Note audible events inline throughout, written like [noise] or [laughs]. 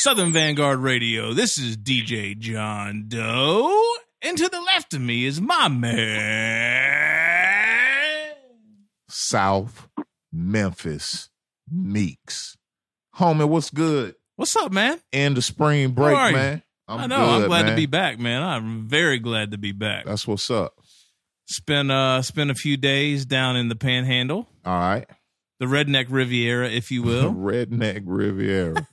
Southern Vanguard Radio. This is DJ John Doe. And to the left of me is my man. South Memphis Meeks. Homie, what's good? What's up, man? End of spring break, man. I'm I know. good, I'm glad man. to be back, man. I'm very glad to be back. That's what's up. Spent uh spent a few days down in the Panhandle, All right. the Redneck Riviera, if you [laughs] will. Redneck Riviera.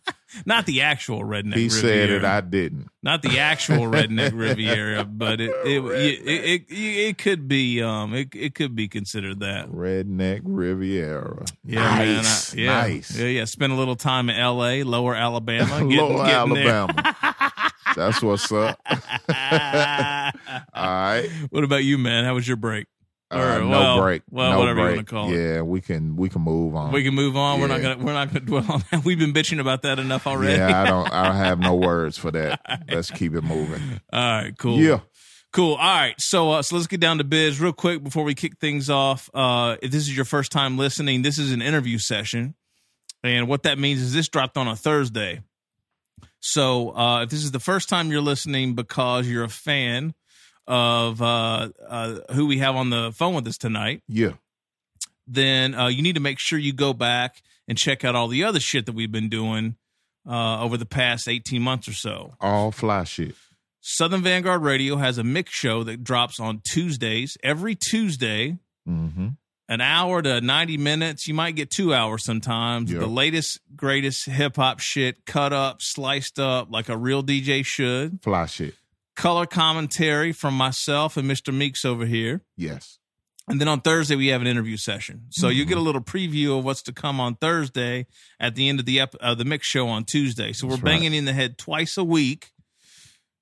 Not the actual Redneck he Riviera. said it, I didn't. Not the actual [laughs] Redneck Riviera, but it it, it it it could be um it it could be considered that. Redneck Riviera. Yeah, nice. man. I- yeah, Nice. Yeah, yeah. Spent a little time in L.A., Lower Alabama, [laughs] getting, Lower getting. Alabama. [laughs] That's what's up. All right. what about you, man? How was your break? Uh, no well- break. well, no whatever you wanna call it. Yeah, we can we can move on. We can move on. We're not gonna we're not gonna [laughs] dwell on that. We've been bitching about that enough already. Yeah, I don't I [laughs] have no words for that. Let's keep it moving. All right, cool. Yeah. Cool. All right. So uh, so let's get down to biz real quick before we kick things off. Uh, if this is your first time listening, this is an interview session, and what that means is this dropped on a Thursday. So uh, if this is the first time you're listening because you're a fan of uh, uh, who we have on the phone with us tonight, Yeah. then uh, you need to make sure you go back and check out all the other shit that we've been doing uh, over the past 18 months or so. All fly shit. Southern Vanguard Radio has a mix show that drops on Tuesdays. Every Tuesday, Mm-hmm. an hour to 90 minutes. You might get two hours sometimes. Yeah. The latest, greatest hip hop shit cut up, sliced up like a real DJ should. Fly shit. Color commentary from myself and Mr. Meeks over here. Yes. And then on Thursday, we have an interview session. So you Mm-hmm. get a little preview of what's to come on Thursday at the end of the ep- uh, the mix show on Tuesday. So we're That's right. banging in the head twice a week.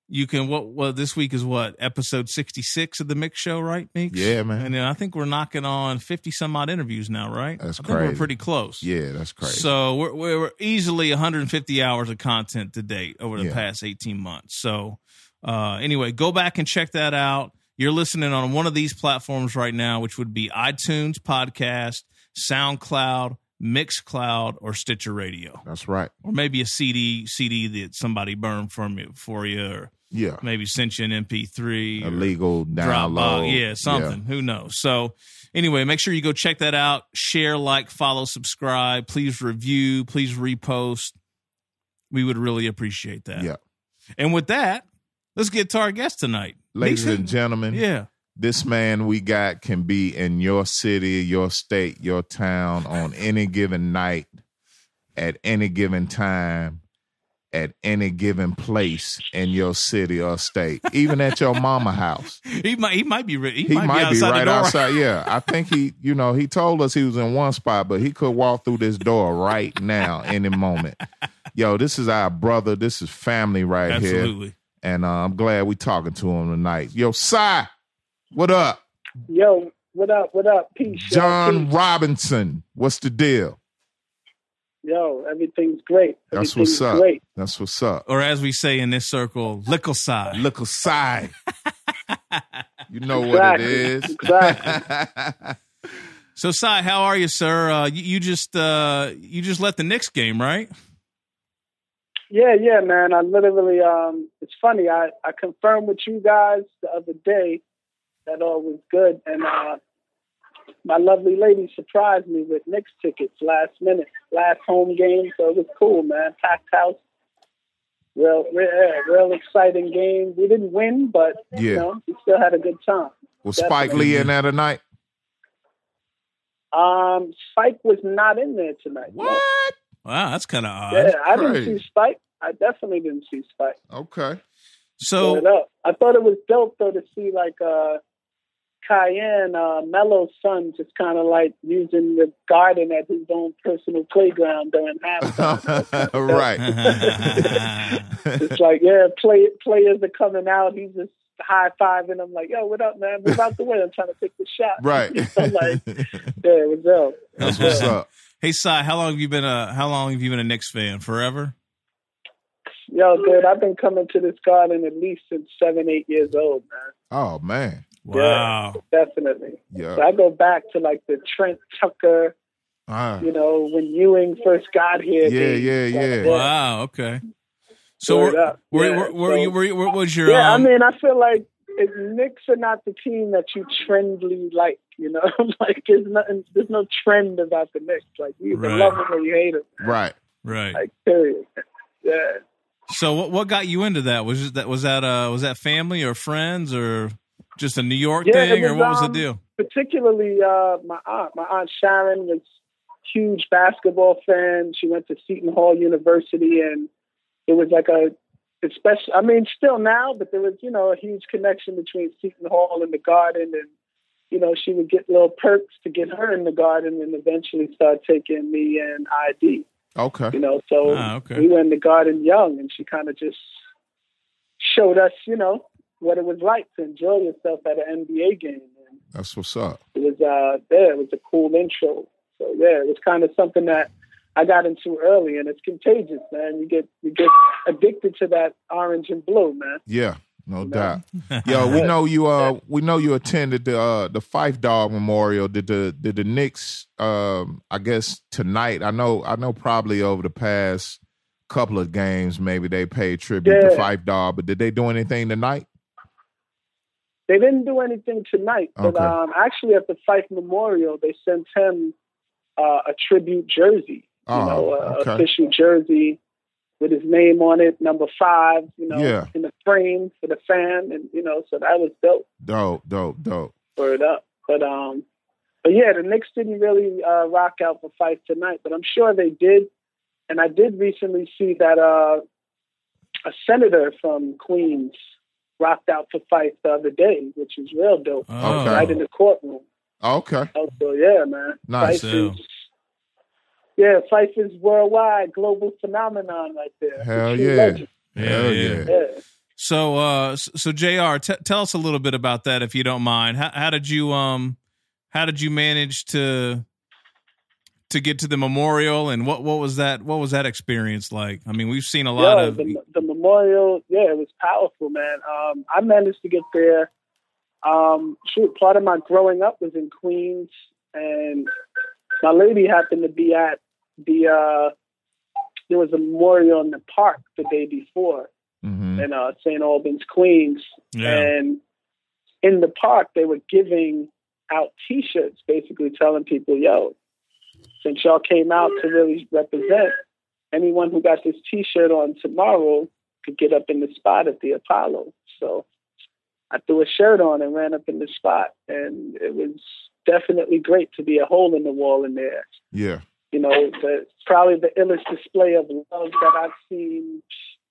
You can what? Well, this week is what episode sixty six of the mix show, right, Meeks? Yeah, man. And then I think we're knocking on fifty some odd interviews now, right? That's I think We're crazy. pretty close. Yeah, that's crazy. So we're, we're easily 150 hours of content to date over the Yeah. past 18 months. So uh, anyway, go back and check that out. You're listening on one of these platforms right now, which would be iTunes podcast, SoundCloud, Mixcloud, or Stitcher Radio, that's right. or maybe a CD CD that somebody burned from you for you, or Yeah. maybe sent you an MP3, Illegal download. Yeah, something. Who knows? So, anyway, make sure you go check that out. Share, like, follow, subscribe. Please review. Please repost. We would really appreciate that. Yeah. And with that, let's get to our guest tonight. Ladies Nixon? and gentlemen, Yeah. this man we got can be in your city, your state, your town on any given night, at any given time, at any given place in your city or state, even at your mama house. [laughs] He might. He might be. He, He might, be outside the right outside. [laughs] Yeah, I think he, you know, he told us he was in one spot, but he could walk through this door right now, any moment. Yo, this is our brother. This is family right here, Absolutely. And uh, I'm glad we talking to him tonight. Yo, Sci, what up? Yo, what up? What up? Peace. John peace. Robinson, what's the deal? Yo, everything's great. That's Everything's what's up. Great. That's what's up. Or as we say in this circle, lickle side. Look aside. you know what it is. Exactly. [laughs] So, Sci, how are you, sir? Uh, you, you just uh, you just left the Knicks game, right? Yeah, yeah, man. I literally, um, it's funny. I, I confirmed with you guys the other day that all was good, and uh, my lovely lady surprised me with Knicks tickets last minute, last home game. So it was cool, man. Packed house. Real, real, real exciting game. We didn't win, but you know, we still had a good time. Was Spike Lee in there tonight? Um, Spike was not in there tonight. What? Wow, that's kind of odd. Yeah, I didn't see Spike. I definitely didn't see Spike. Okay. So, I thought it was dope though to see like uh Kiyan, uh Melo's son just kinda like using the garden as his own personal playground during halftime. [laughs] right. [laughs] it's like, yeah, play players are coming out, he's just high fiving them like, yo, what up, man? Move out the way. I'm trying to take the shot. Right. [laughs] I'm like, yeah, it was dope. That's what's up. hey, Sci, how long have you been a how long have you been a Knicks fan? Forever? Yo, dude, I've been coming to this garden at least since seven, eight years old, man. Oh man. Wow. Definitely. Yeah. So I go back to like the Trent Tucker, Ah. you know, when Ewing first got here. Yeah, days. yeah, Like, yeah. Wow. Okay. So Word were, were, Yeah, were, were so- you, were what was your, Yeah, um, I mean, I feel like if Knicks are not the team that you trendly like, you know, [laughs] like there's nothing, there's no trend about the Knicks. Like you either Right. love them or you hate them. Right. right. Like period. Yeah. So what, what got you into that? Was that, was that, uh, was that family or friends or just a New York Yeah, it thing or was, what was the um, deal? particularly uh, my aunt. My aunt Sharon was huge basketball fan. She went to Seton Hall University, and it was like a especially. I mean, still now, but there was you know a huge connection between Seton Hall and the Garden, and you know she would get little perks to get her in the Garden, and eventually start taking me and ID. Okay. You know, so Ah, okay. we were in the Garden young, and she kind of just showed us, you know, what it was like to enjoy yourself at an NBA game. And That's what's up. it was uh yeah, it was a cool intro. So yeah, it was kind of something that I got into early and it's contagious, man. You get you get addicted to that orange and blue, man. Yeah. No No. doubt. [laughs] Yo, we know you. Uh, we know you attended the uh, the Phife Dawg Memorial. Did the did the Knicks? Um, I guess tonight. I know. I know. Probably over the past couple of games, maybe they paid tribute to Phife Dawg. But did they do anything tonight? They didn't do anything tonight, but Okay. um actually at the Phife Memorial they sent him uh, a tribute jersey. You Oh, know, a okay. official jersey with his name on it, number five, you know, Yeah. in the frame for the fan and you know, so that was dope. Dope, dope, dope. Word up. But um, but yeah, the Knicks didn't really uh, rock out for Phife tonight, but I'm sure they did. And I did recently see that uh, a senator from Queens rocked out for Phife the other day, which is real dope. Oh. Okay. Right in the courtroom. Okay, Oh, so yeah, man. Nice. Phife is, yeah, Phife is worldwide, global phenomenon right there. Hell A yeah. hell yeah. Yeah. So, uh, so Jr. T- tell us a little bit about that, if you don't mind. How, how did you, um, how did you manage to to get to the memorial, and what what was that? What was that experience like? I mean, we've seen a lot Yo, of the, the memorial. Yeah, it was powerful, man. Um, I managed to get there. Um, shoot, part of my growing up was in Queens, and my lady happened to be at the. Uh, there was a memorial in the park the day before hmm in uh, St. Albans, Queens, yeah, and in the park they were giving out T-shirts, basically telling people, "Yo, since y'all came out to really represent, anyone who got this T-shirt on tomorrow could get up in the spot at the Apollo." So I threw a shirt on and ran up in the spot, and it was definitely great to be a hole in the wall in there. Yeah. You know, the, probably the illest display of love that I've seen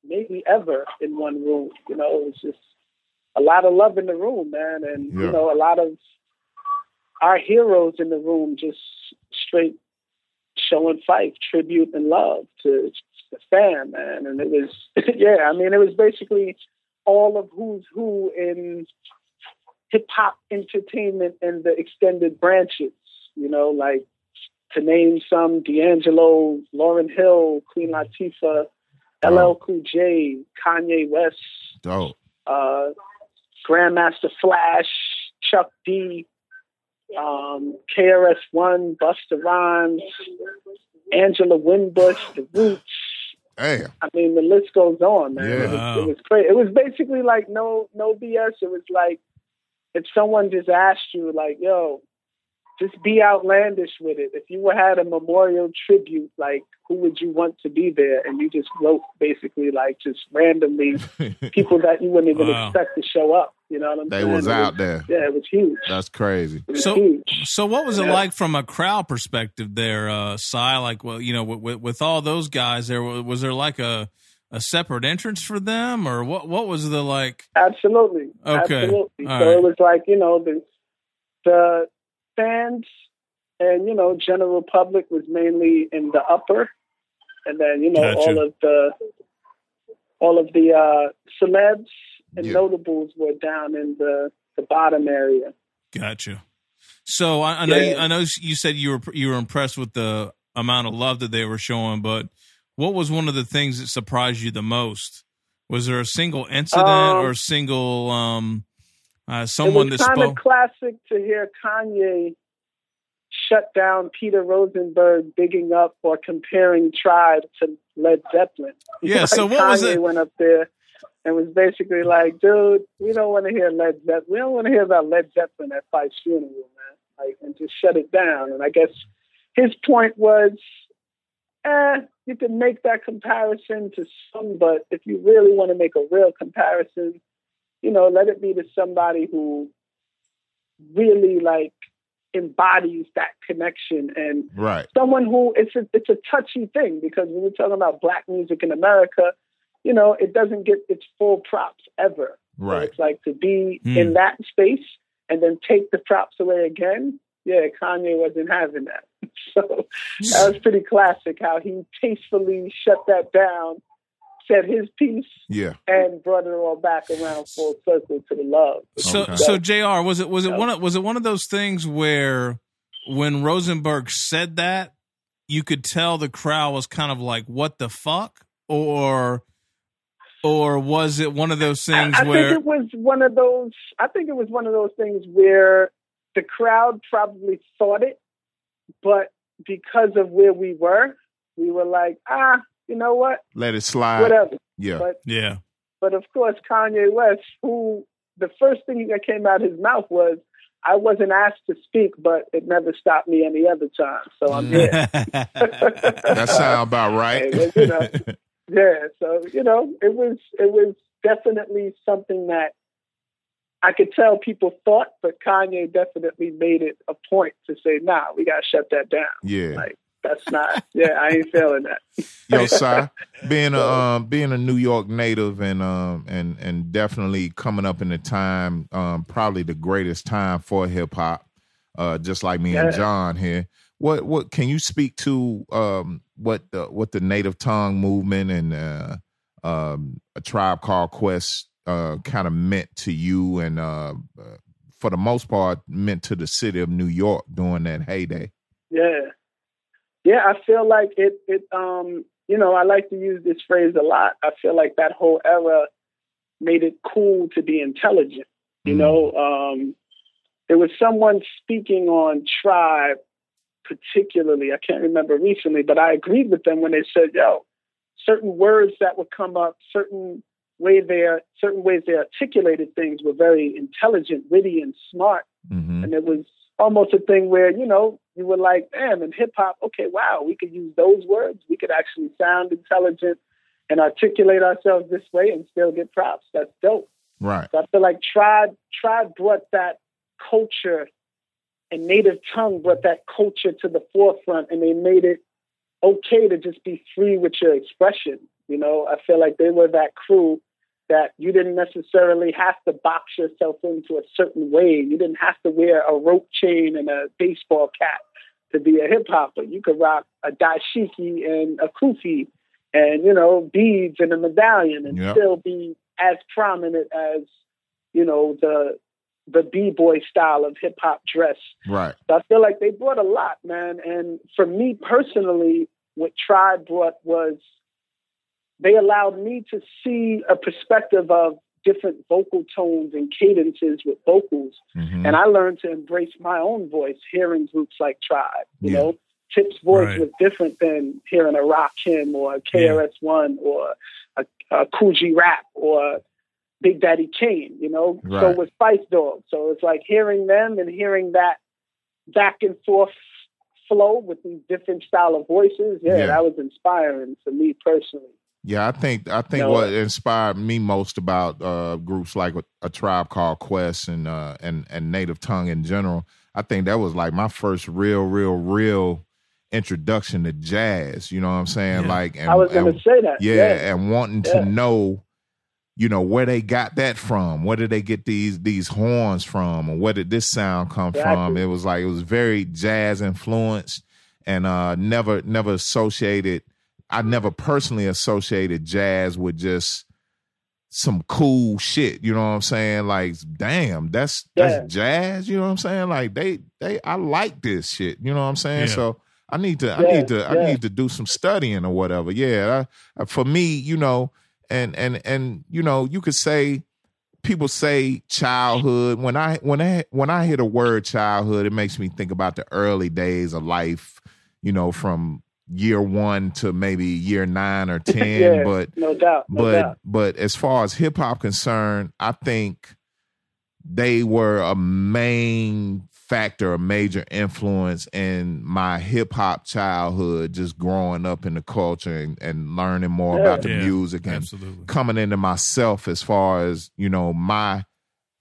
maybe ever in one room. You know, it was just a lot of love in the room, man, and Yeah. you know, a lot of our heroes in the room just straight showing fight, tribute, and love to the fan, man. And it was, [laughs] yeah, I mean, it was basically all of who's who in hip hop entertainment and the extended branches. You know, like to name some: D'Angelo, Lauryn Hill, Queen Latifah, LL Cool J, Kanye West, Dope. uh, Grandmaster Flash, Chuck D, um, KRS One, Busta Rhymes, Angela Winbush, The Roots. Damn. I mean, the list goes on, man. Yeah. It, was, it was crazy. It was basically like no, no BS. It was like if someone just asked you, like, "Yo, just be outlandish with it." If you had a memorial tribute, like, who would you want to be there? And you just wrote basically like just randomly [laughs] people that you wouldn't even Wow. expect to show up. You know what I'm they saying? was It out there. Yeah, it was huge. That's crazy. So- huge. So what was it Yeah. like from a crowd perspective there, uh, Sci? Like, well, you know, with, with, with all those guys there, was there like a, a separate entrance for them or what, what was the like? Absolutely. Okay. Absolutely. All so right. it was like, you know, the the fans and, you know, general public was mainly in the upper and then, you know, Gotcha. all of the all of the uh celebs and Yeah. notables were down in the, the bottom area. Gotcha. So I, I know, you, I know you said you were, you were impressed with the amount of love that they were showing, but what was one of the things that surprised you the most? Was there a single incident Um, or a single, um, uh, someone it was kind of classic to hear Kanye shut down Peter Rosenberg digging up or comparing Tribe to Led Zeppelin. [laughs] Yeah, Like, so what Kanye was it? went up there and was basically like, dude, we don't want to hear Led Zeppelin. We don't want to hear about Led Zeppelin at Phife's funeral, man. Like, and just shut it down. And I guess his point was, eh, you can make that comparison to some, but if you really want to make a real comparison, you know, let it be to somebody who really like embodies that connection and Right. someone who it's a it's a touchy thing because when we're talking about black music in America, you know, it doesn't get its full props ever. So Right. it's like to be Hmm. in that space and then take the props away again. Yeah, Kanye wasn't having that. [laughs] So that was pretty classic how he tastefully shut that down, said his piece, Yeah. and brought it all back around full circle to the love. So Okay. so Jr. Was it was it Yeah. one of, was it one of those things where when Rosenberg said that you could tell the crowd was kind of like what the fuck or or was it one of those things I, I where think it was one of those. I think it was one of those things where the crowd probably thought it, but because of where we were, we were like, ah, you know what, Let it slide. whatever. Yeah. But yeah but of course, Kanye West, who the first thing that came out of his mouth was, "I wasn't asked to speak, but it never stopped me any other time." So I'm here. [laughs] That sound about right. Hey, well, you know. [laughs] Yeah, so you know, it was it was definitely something that I could tell people thought, but Kanye definitely made it a point to say, "Nah, we gotta shut that down." yeah. Like that's not. Yeah, I ain't feeling that. [laughs] Yo, sir, being a um, being a New York native and um and and definitely coming up in the time, um, probably the greatest time for hip hop, uh, just like me and John here. What what can you speak to um what the what the native tongue movement and uh um a tribe called Quest uh kind of meant to you and uh, uh for the most part meant to the city of New York during that heyday. Yeah, yeah. I feel like it. It. Um. You know, I like to use this phrase a lot. I feel like that whole era made it cool to be intelligent. You Mm. know, um, there was someone speaking on tribe, particularly. I can't remember recently, but I agreed with them when they said, "Yo, certain words that would come up, certain way they certain ways they articulated things were very intelligent, witty, and smart." hmm And it was almost a thing where, you know, you were like, damn, in hip hop, okay, wow, we could use those words. We could actually sound intelligent and articulate ourselves this way and still get props. That's dope. Right. So I feel like Tribe, Tribe brought that culture and native tongue brought that culture to the forefront and they made it okay to just be free with your expression. You know, I feel like they were that crew that you didn't necessarily have to box yourself into a certain way. You didn't have to wear a rope chain and a baseball cap to be a hip hopper. You could rock a dashiki and a kufi and, you know, beads and a medallion and Yep. still be as prominent as, you know, the the b boy style of hip hop dress. Right. So I feel like they brought a lot, man. And for me personally, what Tribe brought was they allowed me to see a perspective of different vocal tones and cadences with vocals. hmm And I learned to embrace my own voice hearing groups like Tribe. You Yeah. know, Tip's voice Right. was different than hearing a Rock Him or a KRS-One or a, a Kool G Rap or Big Daddy Kane, you know? So Right. was Spice Dog. So it's like hearing them and hearing that back and forth flow with these different style of voices. Yeah, Yeah. that was inspiring for me personally. Yeah, I think I think No. what inspired me most about uh, groups like a, a tribe called Quest and uh, and and Native Tongue in general, I think that was like my first real, real, real introduction to jazz. You know what I'm saying? Yeah. Like, and, I was going to say that. yeah, yeah. and wanting Yeah. to know, you know, where they got that from. Where did they get these these horns from, or where did this sound come from? It was like it was very jazz influenced, and uh, never never associated. I never personally associated jazz with just some cool shit. You know what I'm saying? Like, damn, that's that's jazz. You know what I'm saying? Like they they I like this shit. You know what I'm saying? Yeah. So I need to I need to I need to do some studying or whatever. Yeah, I, uh, for me, you know, and and and you know, you could say people say childhood. When I when I when I hear the word childhood, it makes me think about the early days of life. You know, from year one to maybe year nine or [laughs] ten. Yeah, but no doubt. No but doubt. but as far as hip hop concerned, I think they were a main factor, a major influence in my hip hop childhood, just growing up in the culture and, and learning more Yeah. about the Yeah, music and Absolutely. coming into myself as far as, you know, my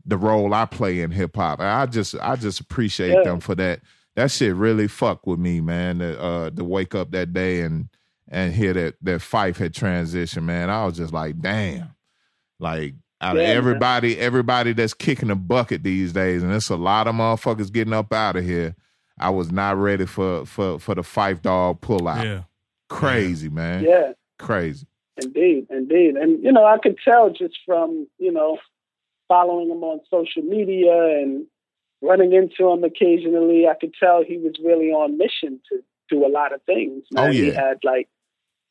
the role I play in hip hop. I just I just appreciate Yeah. them for that. That shit really fucked with me, man. To, uh, to wake up that day and and hear that that Phife had transitioned, man. I was just like, damn. Like out of Yeah, man. everybody, everybody that's kicking the bucket these days, and it's a lot of motherfuckers getting up out of here. I was not ready for for for the Phife Dawg pull out. Yeah. Crazy, man. Yeah. Crazy. Indeed, indeed. And, you know, I could tell just from, you know, following him on social media and running into him occasionally, I could tell he was really on mission to do a lot of things. Oh, Man. He had like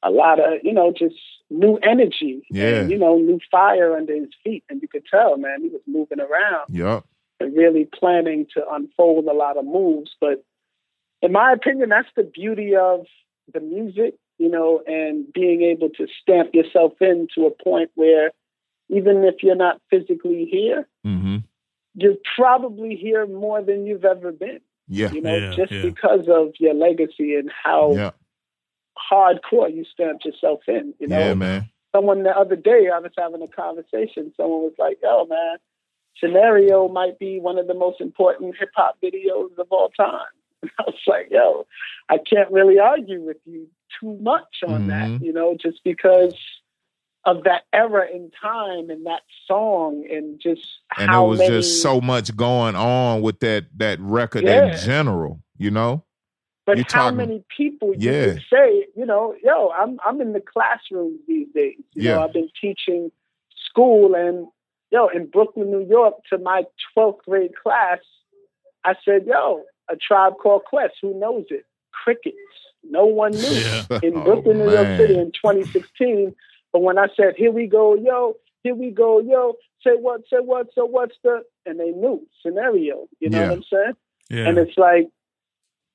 a lot of, you know, just new energy. Yeah. And, you know, new fire under his feet. And you could tell, man, he was moving around Yup. and really planning to unfold a lot of moves. But in my opinion, that's the beauty of the music, you know, and being able to stamp yourself in to a point where even if you're not physically here, Mm-hmm. You're probably here more than you've ever been, Yeah. you know, Yeah, just yeah. because of your legacy and how Yeah. hardcore you stamped yourself in, you know. Yeah, man. someone the other day I was having a conversation. Someone was like, "Yo, man, Scenario might be one of the most important hip hop videos of all time." [laughs] And I was like, "Yo, I can't really argue with you too much on that, Mhm. you know, just because of that era in time and that song and just And how there was many, just so much going on with that that record Yeah. in general, you know? But you how talking- many people you Yeah. could say, you know, yo, I'm I'm in the classrooms these days. You know, Yeah. I've been teaching school and yo, in Brooklyn, New York, to my twelfth grade class, I said, yo, a tribe called Quest, who knows it? Crickets. No one knew [laughs] Yeah. in [laughs] Oh, Brooklyn, New York. City in 2016. But when I said, here we go, yo, here we go, yo, say what, say what, so what's the, and they knew scenario, you know Yeah. what I'm saying? Yeah. And it's like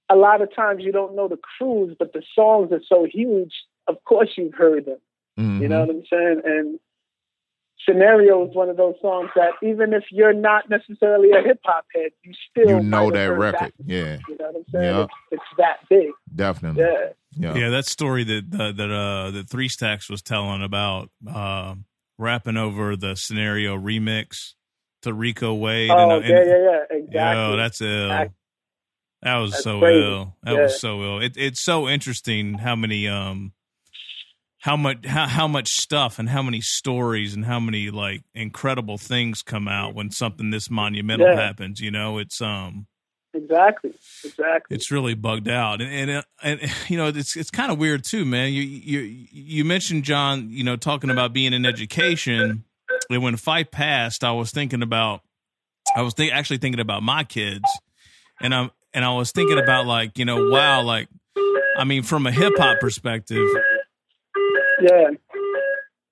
a lot of times you don't know the crews, but the songs are so huge. Of course, you've heard them. Mhm. You know what I'm saying? And Scenario is one of those songs that even if you're not necessarily a hip hop head, you still You know might have that record. Yeah, You know what I'm saying? Yeah. It's, it's that big. definitely. Yeah. Yeah. Yeah, that story that uh, that uh, that Three Stacks was telling about uh, rapping over the scenario remix to Rico Wade. Oh, and, yeah, yeah, yeah. Exactly. Yo, that's ill. Exactly. That was That's so crazy. ill. That Yeah. was so ill. It, it's so interesting how many um how much how, how much stuff and how many stories and how many like incredible things come out when something this monumental Yeah. happens. You know, it's um exactly. Exactly. it's really bugged out and and, and you know it's it's kind of weird too man you you you mentioned john you know talking about being in education and when Phife passed i was thinking about i was think, actually thinking about my kids and i'm and i was thinking about like you know wow like i mean from a hip-hop perspective yeah.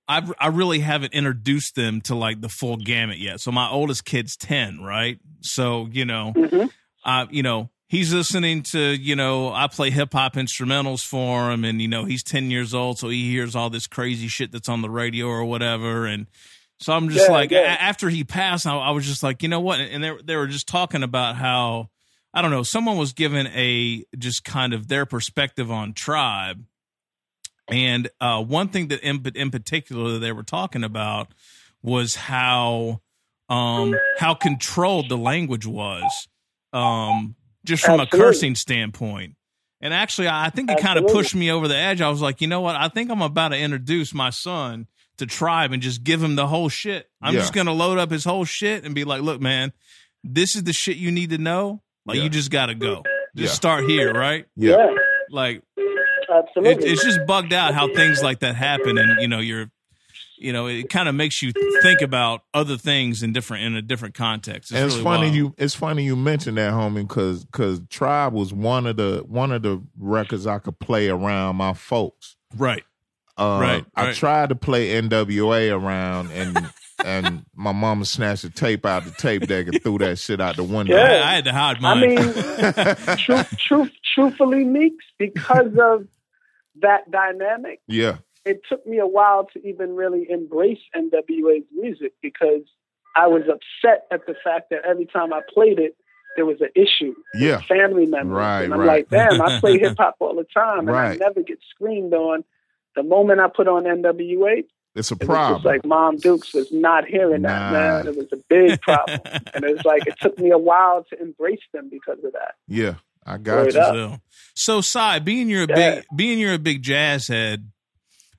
I I really haven't introduced them to like the full gamut yet. So my oldest kid's 10, right? So, you know, hmm uh, you know, he's listening to, you know, I play hip hop instrumentals for him and, you know, he's 10 years old. So he hears all this crazy shit that's on the radio or whatever. And so I'm just Yeah, like, yeah. after he passed, I, I was just like, you know what? And they, they were just talking about how, I don't know, someone was given a just kind of their perspective on tribe. And uh, one thing that in, in particular that they were talking about was how um, how controlled the language was, um, just from a cursing standpoint. And actually, I think it kind of pushed me over the edge. I was like, you know what? I think I'm about to introduce my son to Tribe and just give him the whole shit. I'm Yeah. just going to load up his whole shit and be like, look, man, this is the shit you need to know. Like, Yeah. you just got to go. Just Yeah. start here, right? Yeah. Yeah. Like, Absolutely. it, it's just bugged out how things like that happen, and you know, you're, you know, it kind of makes you think about other things in different in a different context. It's, And it's really funny wild. you it's funny you mentioned that, homie, because because Tribe was one of the one of the records I could play around my folks. right? Uh, Right, I right. tried to play NWA around, and and my mama snatched the tape out the tape deck and threw that shit out the window. Yeah. I, I had to hide my I mean, truth, truth, truthfully, Meeks, because of that dynamic, Yeah, it took me a while to even really embrace NWA's music because I was upset at the fact that every time I played it, there was an issue. yeah, Family members. Right, and I'm right. like, damn, I play [laughs] hip hop all the time and Right. I never get screamed on. The moment I put on NWA, it's a problem. just like Mom Dukes was not hearing Nah. that, man. It was a big problem. [laughs] and it was like, it took me a while to embrace them because of that. yeah, I got Word you. up. So, so Sci, being you're a Yeah. big being you're a big jazz head,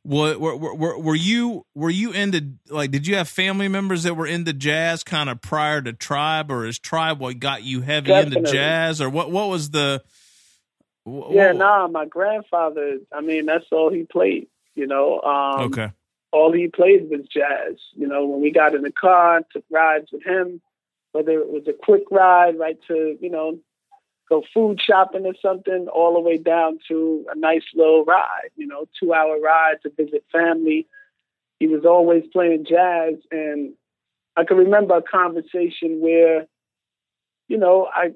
what were, were, were, were you were you into like did you have family members that were into jazz kind of prior to Tribe, or is Tribe what got you heavy into jazz, or what what was the wh- Yeah, what- nah, my grandfather, I mean, that's all he played, you know. Um, okay all he played was jazz. You know, when we got in the car, took rides with him, whether it was a quick ride, right to, you know, go food shopping or something, all the way down to a nice little ride, you know, two hour ride to visit family. He was always playing jazz. And I can remember a conversation where, you know, I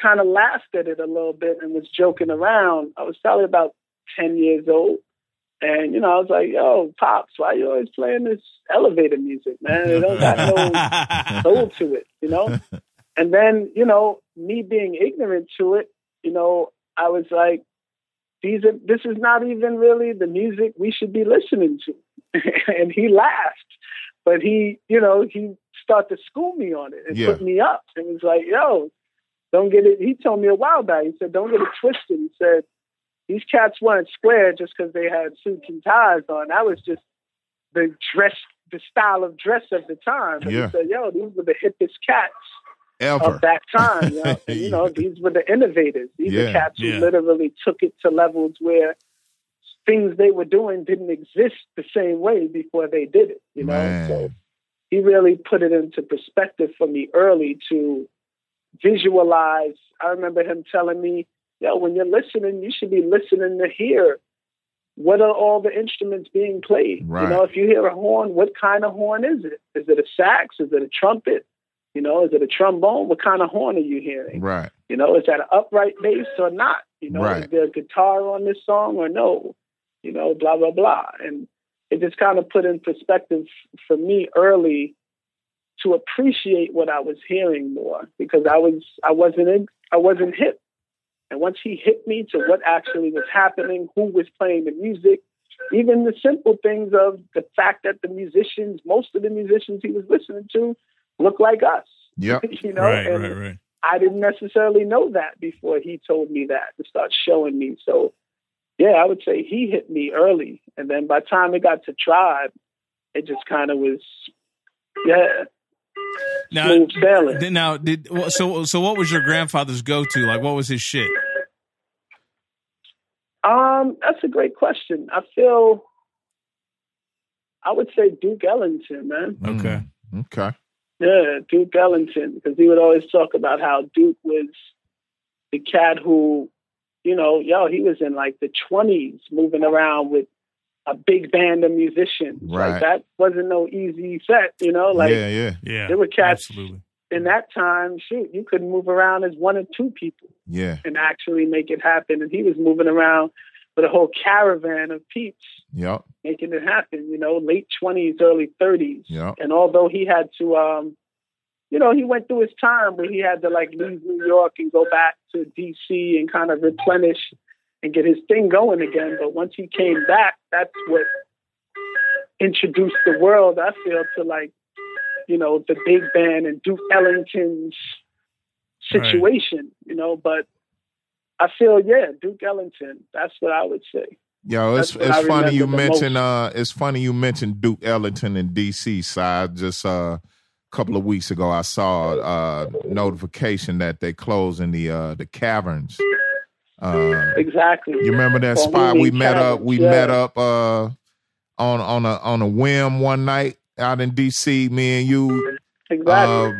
kind of laughed at it a little bit and was joking around. I was probably about 10 years old. And, you know, I was like, yo, Pops, why you always playing this elevator music, man? It don't got no [laughs] soul to it, you know? And then, you know, me being ignorant to it, you know, I was like, these are, this is not even really the music we should be listening to. [laughs] and he laughed, but he, you know, he started to school me on it and Yeah. put me up. And he was like, yo, don't get it. He told me a while back, he said, don't get it twisted. He said, these cats weren't square just because they had suits and ties on. That was just the dress, the style of dress of the time. And Yeah. he said, yo, these were the hippest cats Ever. of that time. You know? [laughs] You know, these were the innovators. These Yeah, are cats who yeah. literally took it to levels where things they were doing didn't exist the same way before they did it. You know, Man. so he really put it into perspective for me early to visualize. I remember him telling me, "Yo, when you're listening, you should be listening to hear." What are all the instruments being played? Right. You know, if you hear a horn, what kind of horn is it? Is it a sax? Is it a trumpet? You know, is it a trombone? What kind of horn are you hearing? Right. You know, is that an upright bass or not? You know, Right. is there a guitar on this song or no? You know, blah blah blah. And it just kind of put in perspective for me early to appreciate what I was hearing more because I was I wasn't in, I wasn't hip. And once he hit me to what actually was happening, who was playing the music, even the simple things of the fact that the musicians, most of the musicians he was listening to, look like us. Yep. [laughs] you know, right and right right I didn't necessarily know that before he told me that to start showing me. So, yeah, I would say he hit me early, and then by the time it got to Tribe, it just kind of was, yeah, now smooth did- now did so so what was your grandfather's go to like what was his shit Um, that's a great question. I feel, I would say Duke Ellington, man. okay Mm. Okay. Yeah, Duke Ellington, because he would always talk about how Duke was the cat who, you know, yo, he was in like the 20s moving around with a big band of musicians. Right. Like that wasn't no easy set, you know, like yeah, yeah, yeah there were cats absolutely in that time, shoot, you couldn't move around as one or two people yeah. and actually make it happen. And he was moving around with a whole caravan of peeps Yep. making it happen, you know, late 20s, early 30s. Yep. And although he had to, um, you know, he went through his time where he had to like leave New York and go back to DC and kind of replenish and get his thing going again. But once he came back, that's what introduced the world, I feel, to like, you know, the big band and Duke Ellington's situation, you know. But I feel, yeah, Duke Ellington, that's what I would say. Yo, it's it's I funny you mentioned uh it's funny you mentioned Duke Ellington in DC side. Just uh, a couple of weeks ago I saw uh notification that they closing the uh the caverns. Uh Exactly. you remember that Well, spot we we met up we yeah. met up uh on on a on a whim one night out in DC, me and you Exactly.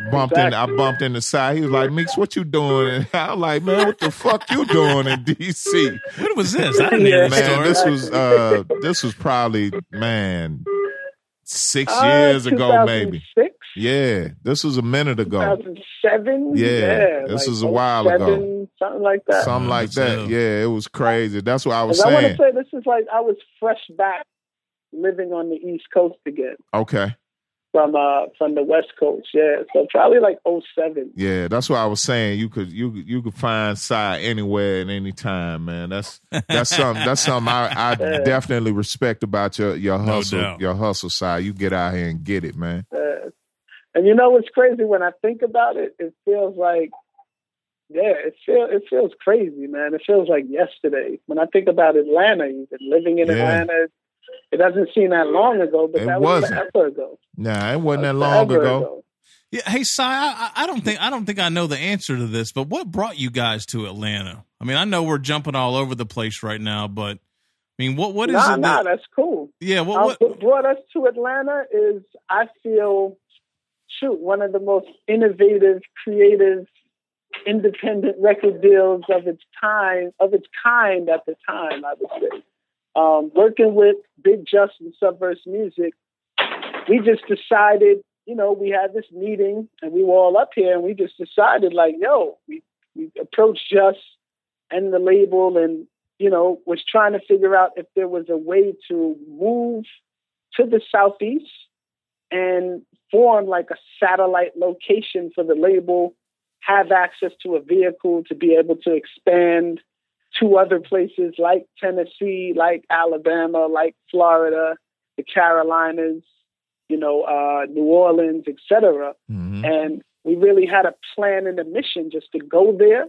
uh bumped in I bumped in the side. He was like, Meeks, what you doing? And [laughs] I was like, Man, what the fuck you doing in DC? what was this i didn't [laughs] hear Yeah. this man, story this was uh this was probably man six Uh, years ago, maybe. 2006, Yeah, this was a minute ago. 2007. Yeah, yeah this like was a while ago. Something like that. Something like that. Yeah, it was crazy. That's what I was saying. I want to say this is like I was fresh back living on the East Coast again Okay. From uh from the West Coast. Yeah, so probably like 07. Yeah, that's what I was saying. You could you you could find Sci anywhere at any time, man. That's that's something that's something I, I [laughs] Yeah. definitely respect about your your hustle doubt. your hustle side. You get out here and get it, man. Uh, and you know what's crazy when I think about it? It feels like, yeah, it feels it feels crazy, man. It feels like yesterday. When I think about Atlanta, even living in Yeah. Atlanta, it doesn't seem that long ago, but It that was wasn't. forever ago. Nah, it wasn't that was long forever ago. Yeah, hey, Sci, I, I I don't think I don't think I know the answer to this, but what brought you guys to Atlanta? I mean, I know we're jumping all over the place right now, but I mean, what what is nah, it? nah, That, that's cool. yeah, what Um, what? what brought us to Atlanta is I feel, shoot, one of the most innovative, creative, independent record deals of its time, of its kind at the time. I would say, um, working with Big Justin Subverse Music, we just decided, you know, we had this meeting and we were all up here, and we just decided, like, yo, we we approached Jus and the label and you know, was trying to figure out if there was a way to move to the southeast and form like a satellite location for the label, have access to a vehicle to be able to expand to other places like Tennessee, like Alabama, like Florida, the Carolinas, you know, uh, New Orleans, etc. Mhm. And we really had a plan and a mission just to go there,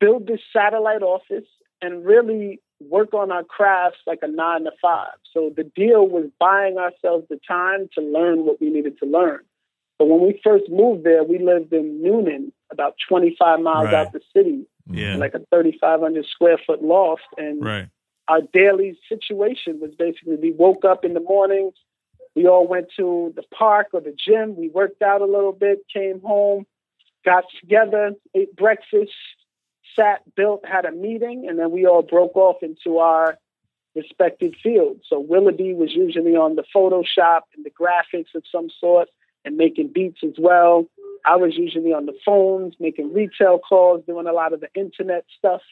build this satellite office, and really work on our crafts like a nine to five. So the deal was buying ourselves the time to learn what we needed to learn. But when we first moved there, we lived in Newnan, about 25 miles Right. out the city, Yeah, like a 3,500 square foot loft. And right. our daily situation was basically we woke up in the morning, we all went to the park or the gym, we worked out a little bit, came home, got together, ate breakfast, sat, built, had a meeting, and then we all broke off into our respective fields. So Willoughby was usually on the Photoshop and the graphics of some sort and making beats as well. I was usually on the phones, making retail calls, doing a lot of the internet stuff,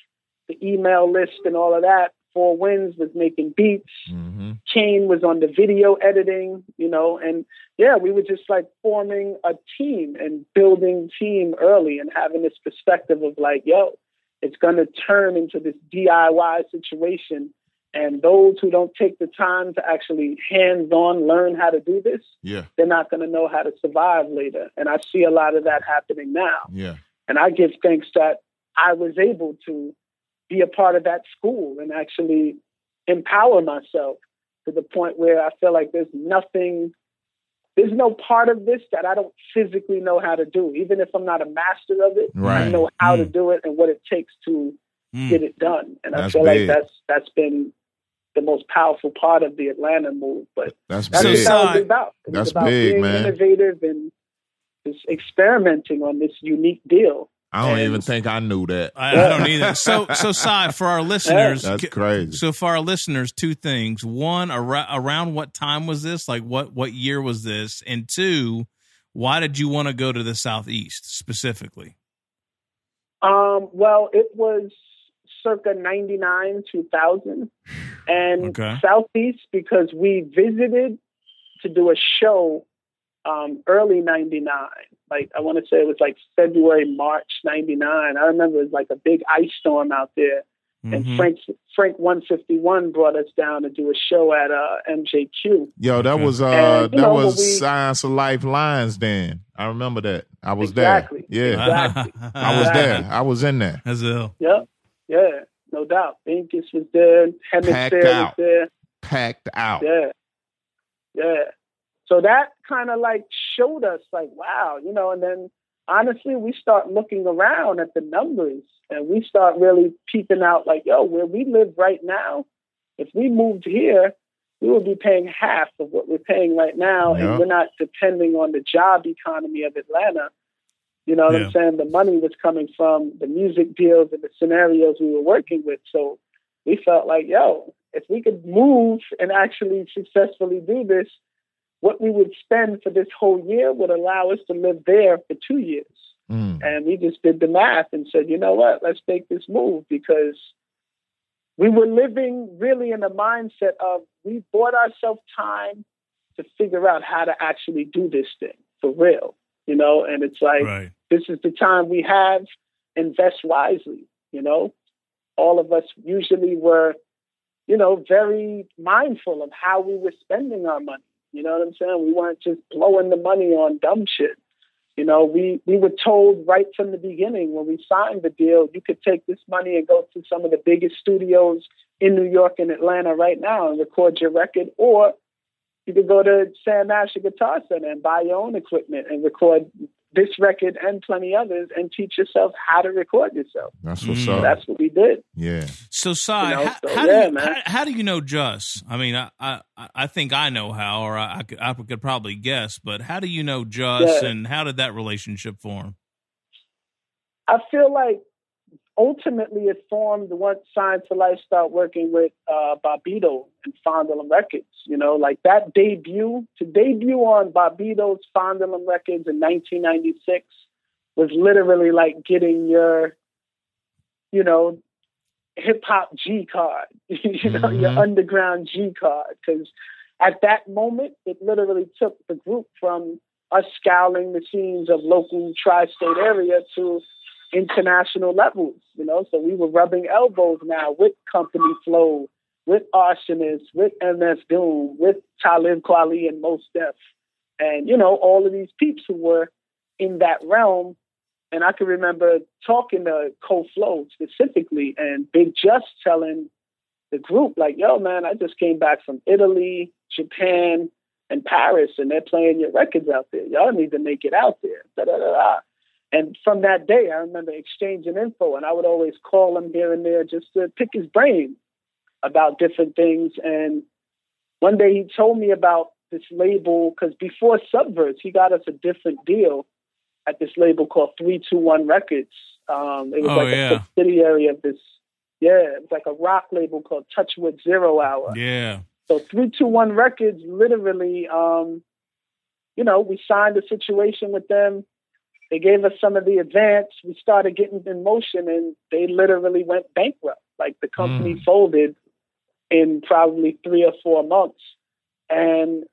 the email list and all of that. Four Winds was making beats. Mhm. Kane was on the video editing, you know, and yeah, we were just like forming a team and building team early and having this perspective of like, yo, it's going to turn into this DIY situation. And those who don't take the time to actually hands on learn how to do this, Yeah, they're not going to know how to survive later. And I see a lot of that happening now. yeah. And I give thanks that I was able to be a part of that school and actually empower myself to the point where I feel like there's nothing, there's no part of this that I don't physically know how to do. Even if I'm not a master of it, I know how to Mm. do it and what it takes to Mm. get it done. And I feel big. like that's that's been the most powerful part of the Atlanta move. But That's that's big. what that was about. It That's was about big, being man. innovative and just experimenting on this unique deal. I don't And- even think I knew that. I, I don't [laughs] either. So, so, Sci, for our listeners, That's crazy. So for our listeners, two things: one, ar- around what time was this? Like what what year was this? And two, why did you want to go to the southeast specifically? Um, well, it was circa 99, 2000. And Okay. Southeast, because we visited to do a show um, early 99. Like, I want to say it was like February, March 99. I remember it was like a big ice storm out there. And Mhm. Frank, Frank 151 brought us down to do a show at uh, MJQ. Yo, that was uh And, that know, was we- Scienz of Life Lines then. I remember that. I was Exactly. there. Yeah. Exactly. [laughs] I was there. I was in there. As ill. Yep. Yeah, no doubt. Incus was there. Hemisphere was there. Packed out. Yeah. Yeah. So that kind of like showed us like, wow, you know, and then honestly, we start looking around at the numbers and we start really peeping out like, yo, where we live right now, if we moved here, we would be paying half of what we're paying right now. Yeah. And we're not depending on the job economy of Atlanta. You know what Yeah. I'm saying? The money was coming from the music deals and the scenarios we were working with. So we felt like, yo, if we could move and actually successfully do this, what we would spend for this whole year would allow us to live there for two years. Mm. And we just did the math and said, you know what, let's make this move because we were living really in the mindset of we bought ourselves time to figure out how to actually do this thing for real, you know, and it's like Right. this is the time we have, invest wisely, you know. All of us usually were, you know, very mindful of how we were spending our money. You know what I'm saying? We weren't just blowing the money on dumb shit. You know, we, we were told right from the beginning when we signed the deal, you could take this money and go to some of the biggest studios in New York and Atlanta right now and record your record, or you could go to Sam Asher Guitar Center and buy your own equipment and record this record and plenty others and teach yourself how to record yourself. That's what's Mm. up. That's what we did. yeah. So, Sci, You know, how, so, how, yeah, do you, how, how do you know Jus? I mean, I, I, I think I know how, or I, I, could, I could probably guess, but how do you know Jus, Yeah. and how did that relationship form? I feel like ultimately it formed once Scienz of Life started working with uh, Bobbito and Fondle 'Em Records. You know, like that debut, to debut on Bobbito's Fondulum Records in 1996 was literally like getting your, you know, hip hop G card, [laughs] you know, your Mhm. underground G card. Because at that moment, it literally took the group from us scouring the scenes of local tri-state area to international levels, you know. So we were rubbing elbows now with Company Flow, with Arsonist, with MF Doom, with Talib Kweli and Mos Def, and you know all of these peeps who were in that realm. And I can remember talking to Co Flow specifically, and Big Jus telling the group like, "Yo, man, I just came back from Italy, Japan, and Paris, and they're playing your records out there. Y'all need to make it out there." Da, da, da. And from that day, I remember exchanging info, and I would always call him here and there just to pick his brain about different things. And one day he told me about this label because before Subverse, he got us a different deal at this label called 321 Records. Um, it was Oh, like yeah. a subsidiary of this, yeah, it was like a rock label called Touchwood Zero Hour. Yeah. So 321 Records literally, um, you know, we signed a situation with them. They gave us some of the advance. We started getting in motion and they literally went bankrupt. Like the company Mm. folded in probably three or four months. And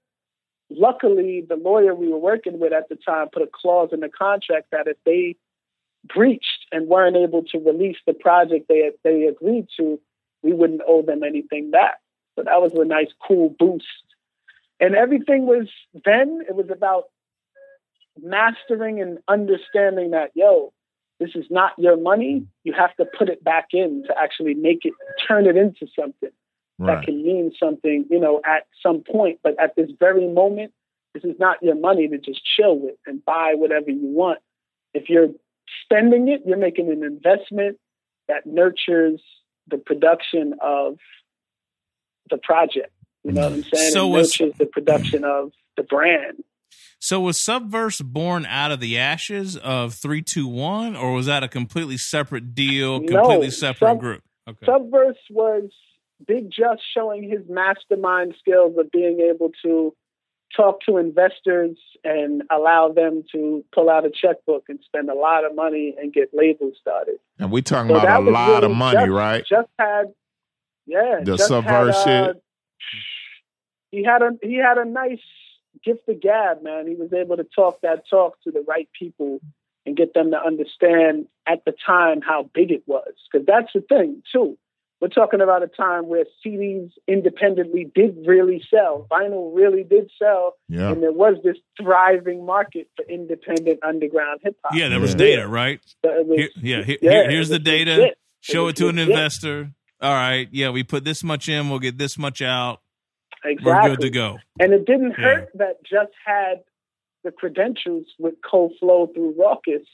luckily, the lawyer we were working with at the time put a clause in the contract that if they breached and weren't able to release the project they they agreed to, we wouldn't owe them anything back. So that was a nice, cool boost. And everything was then, it was about mastering and understanding that, yo, this is not your money. You have to put it back in to actually make it, turn it into something that can mean something, you know, at some point. But at this very moment, this is not your money to just chill with and buy whatever you want. If you're spending it, you're making an investment that nurtures the production of the project. You know what I'm saying? So it was- the production of the brand. So was Subverse born out of the ashes of 321, or was that a completely separate deal, No, completely separate Sub- group? Okay. Subverse was Big Jus showing his mastermind skills of being able to talk to investors and allow them to pull out a checkbook and spend a lot of money and get labels started. And we're talking So about a was lot of money, just, right? Jus had, yeah, The just Subverse had, uh, shit? He had a he had a nice gift of gab, man. He was able to talk that talk to the right people and get them to understand at the time how big it was. Because that's the thing too. We're talking about a time where CDs independently did really sell, vinyl really did sell, Yeah. and there was this thriving market for independent underground hip hop. yeah, there was Yeah. data, right? So was- Here, yeah, here, yeah, here's the data. legit. Show was it to an legit. investor. All right, yeah, we put this much in, we'll get this much out. Exactly. We're good to go. And it didn't Yeah. hurt that Jus had the credentials with co-flow through Rawkus,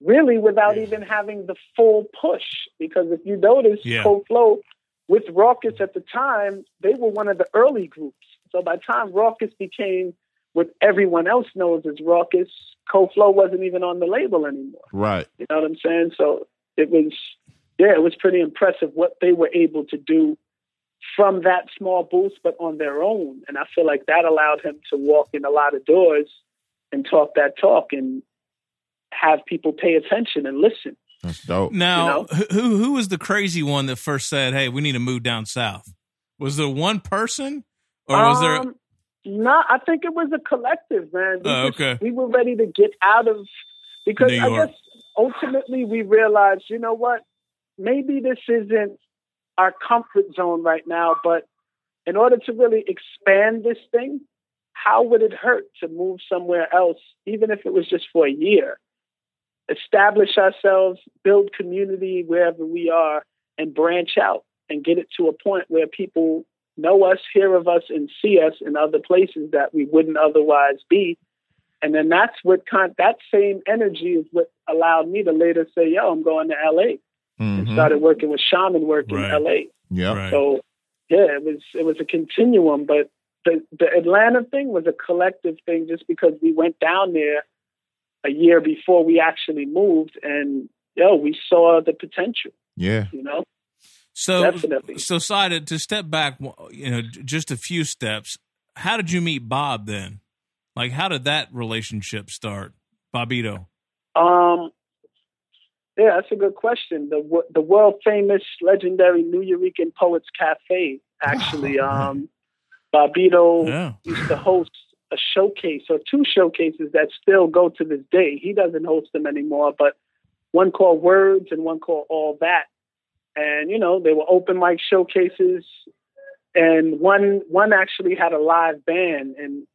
really without Yeah. even having the full push. Because if you notice, Yeah. co-flow with Rawkus at the time, they were one of the early groups. So by the time Rawkus became what everyone else knows as Rawkus, co-flow wasn't even on the label anymore. Right. You know what I'm saying? So it was, yeah, it was pretty impressive what they were able to do from that small boost, but on their own. And I feel like that allowed him to walk in a lot of doors and talk that talk and have people pay attention and listen. That's dope. Now, you know? who who was the crazy one that first said, "Hey, we need to move down south"? Was there one person, or was um, there? No, I think it was a collective, man. We, oh, okay. Just, we were ready to get out of because I guess ultimately we realized, you know what? Maybe this isn't our comfort zone right now, but in order to really expand this thing, how would it hurt to move somewhere else, even if it was just for a year? Establish ourselves, build community wherever we are, and branch out and get it to a point where people know us, hear of us, and see us in other places that we wouldn't otherwise be. And then that's what kind that same energy is what allowed me to later say, "Yo, I'm going to LA," mm-hmm. and started working with shaman work right. in LA. Yeah. Right. So yeah, it was it was a continuum, but the the Atlanta thing was a collective thing, just because we went down there a year before we actually moved, and yo, we saw the potential. Yeah. You know. So, Definitely. so side to step back, you know, just a few steps. How did you meet Bob then? Like, how did that relationship start, Bobbito? Um, yeah, that's a good question. The the world famous, legendary Nuyorican Poets Cafe. Actually, oh, um, Bobbito yeah. used to host a showcase or two showcases that still go to this day. He doesn't host them anymore, but one called Words and one called All That. And you know, they were open mic showcases, and one one actually had a live band, and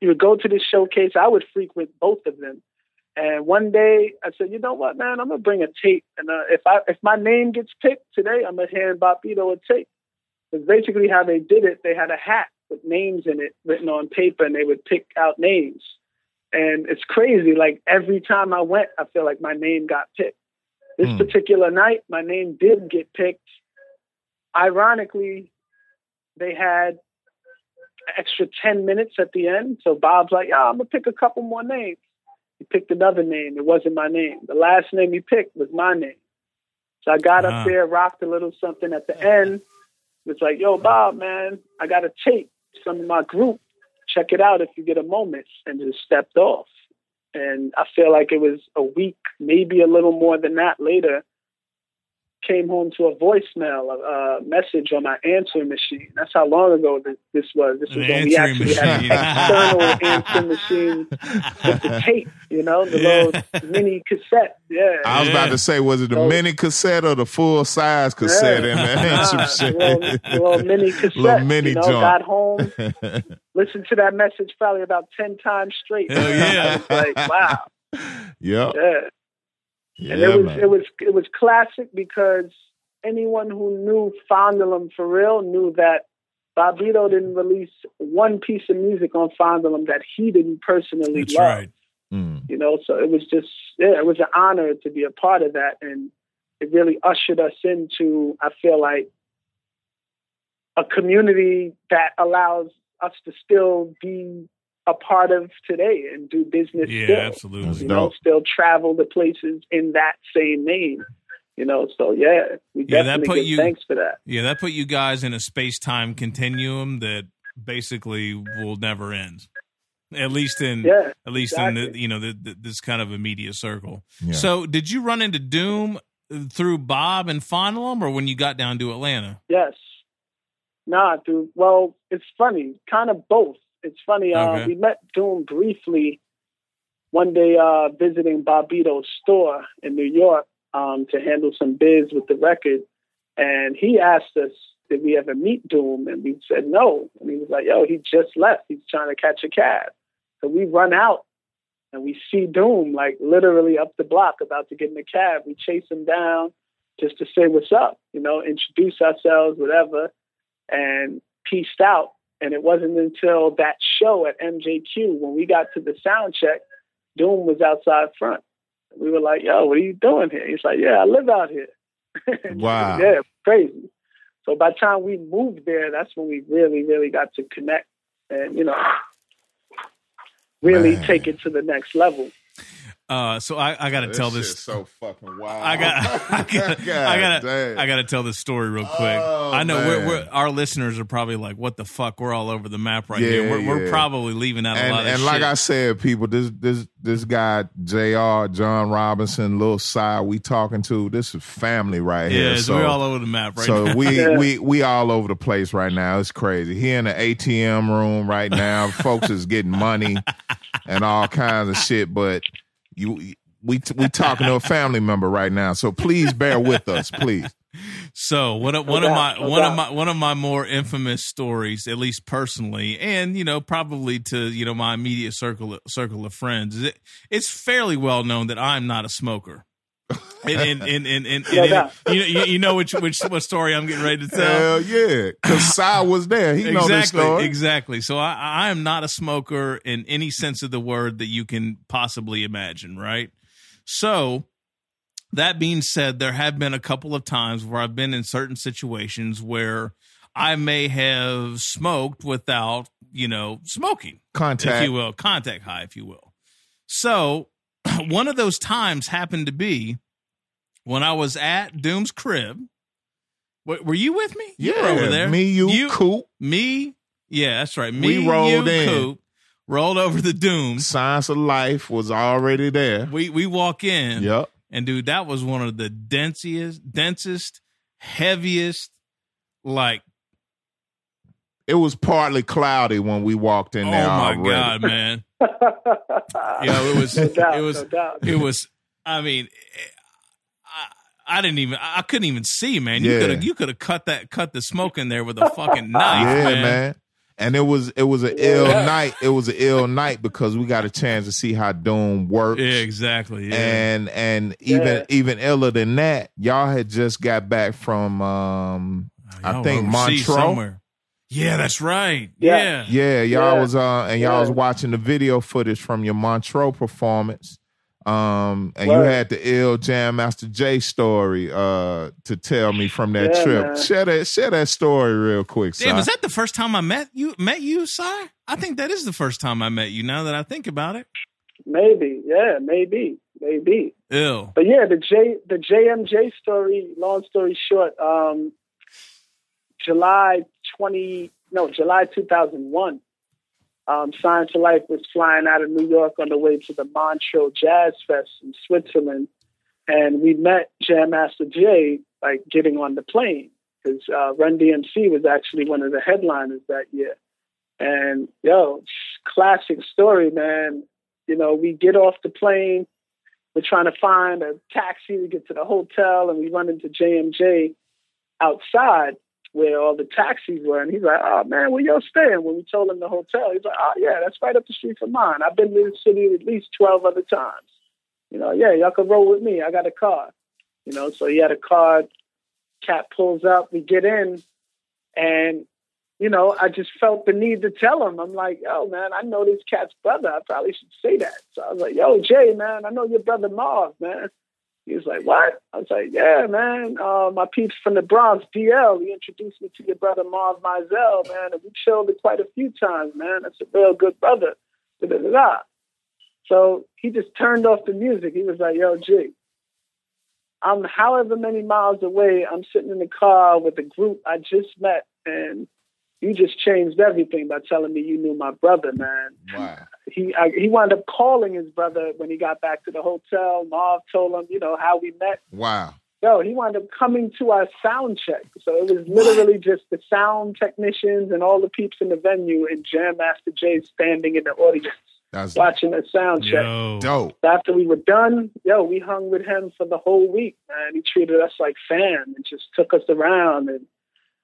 you would go to this showcase. I would frequent both of them. And one day I said, you know what, man, I'm gonna bring a tape, and uh, if I if my name gets picked today, I'm gonna hand Bobbito a tape. Because basically how they did it, they had a hat with names in it written on paper, and they would pick out names. And it's crazy. Like every time I went, I feel like my name got picked. This mm. particular night, my name did get picked. Ironically, they had extra 10 minutes at the end. So Bob's like, yeah, I'm going to pick a couple more names. He picked another name. It wasn't my name. The last name he picked was my name. So I got up there, rocked a little something at the end. It's like, yo, Bob, man, I got a tape. Some of my group. Check it out if you get a moment. And just stepped off. And I feel like it was a week, maybe a little more than that later came home to a voicemail, a, a message on my answering machine. That's how long ago this, this was. This was when we actually machine. had an external answering machine with the tape, you know, the yeah. little mini cassette. Yeah. I was about to say, was it the so, mini cassette or the full size cassette yeah. in the [laughs] answering machine? Little, [laughs] little mini cassette. little mini you know, joint. Got home, [laughs] listened to that message probably about 10 times straight. Hell yeah. like, wow. Yep. Yeah. Yeah, and it was man. it was it was classic because anyone who knew Fondle 'Em for real knew that Bobbito didn't release one piece of music on Fondle 'Em that he didn't personally That's love. Right. Mm. You know, so it was just yeah, it was an honor to be a part of that, and it really ushered us into I feel like a community that allows us to still be a part of today and do business yeah, still. absolutely. You know, still travel to places in that same name. You know, so yeah, we yeah, definitely that put you, thanks for that. Yeah, that put you guys in a space time continuum that basically will never end. At least in yeah, at least exactly. in the you know the, the, this kind of a media circle. Yeah. So, did you run into Doom through Bob and Fondle 'Em, or when you got down to Atlanta? Yes. Nah, dude. Well, it's funny, kind of both it's funny. Uh. We met Doom briefly one day uh, visiting Bobbito's store in New York um, to handle some biz with the record. And he asked us, did we ever meet Doom? And we said no. And he was like, yo, he just left. He's trying to catch a cab. So we run out and we see Doom like literally up the block about to get in the cab. We chase him down just to say what's up, you know, introduce ourselves, whatever, and pieced out. And it wasn't until that show at MJQ when we got to the sound check, Doom was outside front. We were like, "Yo, what are you doing here?" He's like, "Yeah, I live out here." [laughs] wow. yeah, crazy. So by the time we moved there, that's when we really, really got to connect and you know really Man. take it to the next level. Uh, so I, I got to tell this. so fucking wild. I got, [laughs] I got, [laughs] I got, damn. I got to tell this story real quick. Oh, I know we're, we're, our listeners are probably like, "What the fuck? We're all over the map right Yeah, here. We're, we're probably leaving out a lot of and shit." like I said, people, this this this guy Jr. John Robinson, little side we talking to. This is family right here. yeah, so we're all over the map right so now. we [laughs] Yeah. we we all over the place right now. It's crazy. He in the ATM room right now. Folks is getting money and all kinds of shit. But you we we talking to a family member right now. So please bear with us, please. So one of one of my one of my one of my more infamous stories, at least personally, and you know probably to you know my immediate circle circle of friends, it, it's fairly well known that I'm not a smoker. And and and and, and, [laughs] No and- you, you you know which which what story I'm getting ready to tell. Hell yeah, because Sci was there. He know this exactly, story. exactly. So I, I am not a smoker in any sense of the word that you can possibly imagine, right? So that being said, there have been a couple of times where I've been in certain situations where I may have smoked without, you know, smoking, contact, if Contact. you will, contact high, if you will. So [clears throat] one of those times happened to be when I was at Doom's crib. Were were you with me? You Yeah, were over there. me, you, you Coop, me, yeah, that's right. Me, We rolled you, in. Coop, rolled over the Dooms. Scienz of Life was already there. We we walk in, Yep. and dude, that was one of the densest, densest, heaviest, like It was partly cloudy when we walked in there. oh my already. god, [laughs] man! [laughs] Yeah, it was, no doubt, it was, no it was. I mean, I, I didn't even, I couldn't even see, man. You Yeah. could have, you could have cut that, cut the smoke in there with a fucking [laughs] knife, yeah, man. man. And it was it was an Yeah. ill night. It was an ill night because we got a chance to see how Doom works. Yeah, exactly. Yeah. And and even Yeah. even iller than that, y'all had just got back from um I think overseas Montreux. somewhere. Yeah, that's right. Yeah. Yeah. Yeah, y'all Yeah. was uh and y'all was watching the video footage from your Montreux performance. Um and you had the ill Jam Master Jay story uh to tell me from that Yeah, trip. man. Share that share that story real quick, Damn, Sci. is that the first time I met you? Met you, Sci? I think that is the first time I met you. Now that I think about it, Maybe, yeah, maybe, maybe. ill. But yeah, the J the JMJ story. Long story short, um, July twenty no July two thousand one. Um, Scienz of Life was flying out of New York on the way to the Montreux Jazz Fest in Switzerland, and we met Jam Master Jay like getting on the plane because uh, Run DMC was actually one of the headliners that year. And yo, classic story, man. You know, we get off the plane, we're trying to find a taxi to get to the hotel, and we run into JMJ outside where all the taxis were. And he's like, Oh man, where y'all staying? When we told him the hotel, he's like, Oh yeah, that's right up the street from mine. I've been to the city at least twelve other times. You know, yeah, y'all can roll with me. I got a car. You know, so he had a car. Cat pulls up, we get in, and you know, I just felt the need to tell him. I'm like, yo, man, I know this cat's brother. I probably should say that. So I was like, yo, Jay, man, I know your brother Marv, man. He was like, what? I was like, yeah, man. Uh, my peeps from the Bronx, DL, he introduced me to your brother Marv Mizell, man. And we chilled it quite a few times, man. That's a real good brother. Da-da-da-da. So he just turned off the music. He was like, yo, G, I'm however many miles away. I'm sitting in the car with a group I just met, and you just changed everything by telling me you knew my brother, man. Wow. He I, he wound up calling his brother when he got back to the hotel. Marv told him, you know, how we met. Wow. Yo, he wound up coming to our sound check. So it was literally just the sound technicians and all the peeps in the venue, and Jam Master Jay standing in the audience That's watching the sound check. Yo. dope. After we were done, yo, we hung with him for the whole week, man. He treated us like fam and just took us around and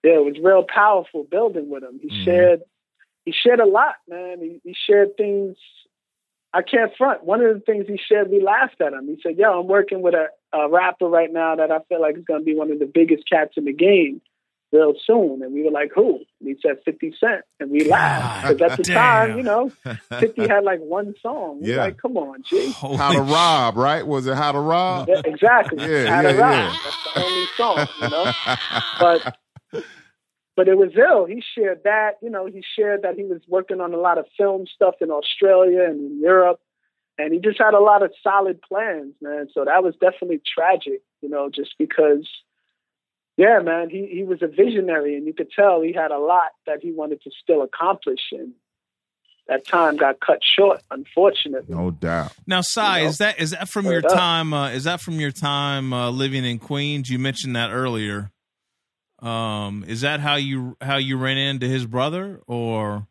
yeah, it was real powerful building with him. He Mhm. shared he shared a lot, man. He, he shared things I can't front. One of the things he shared, we laughed at him. He said, Yo, I'm working with a, a rapper right now that I feel like is gonna be one of the biggest cats in the game real soon. And we were like, Who? And he said fifty Cent. And we laughed. Because at the damn. time, you know, [laughs] fifty had like one song. We Yeah. like, come on, G. Holy How to sh- rob, right? Was it How to Rob? Yeah, exactly. Yeah, How to yeah, rock. yeah. That's the only song, you know. But [laughs] but it was ill. He shared that, you know, he shared that he was working on a lot of film stuff in Australia and in Europe. and he just had a lot of solid plans, man. So that was definitely tragic, you know, just because, yeah, man, he, he was a visionary and you could tell he had a lot that he wanted to still accomplish. And that time got cut short, unfortunately. No doubt. Now, Sci, You know? is that is that from Word your up. time? Uh, is that from your time uh, living in Queens? You mentioned that earlier. Um, is that how you how you ran into his brother, or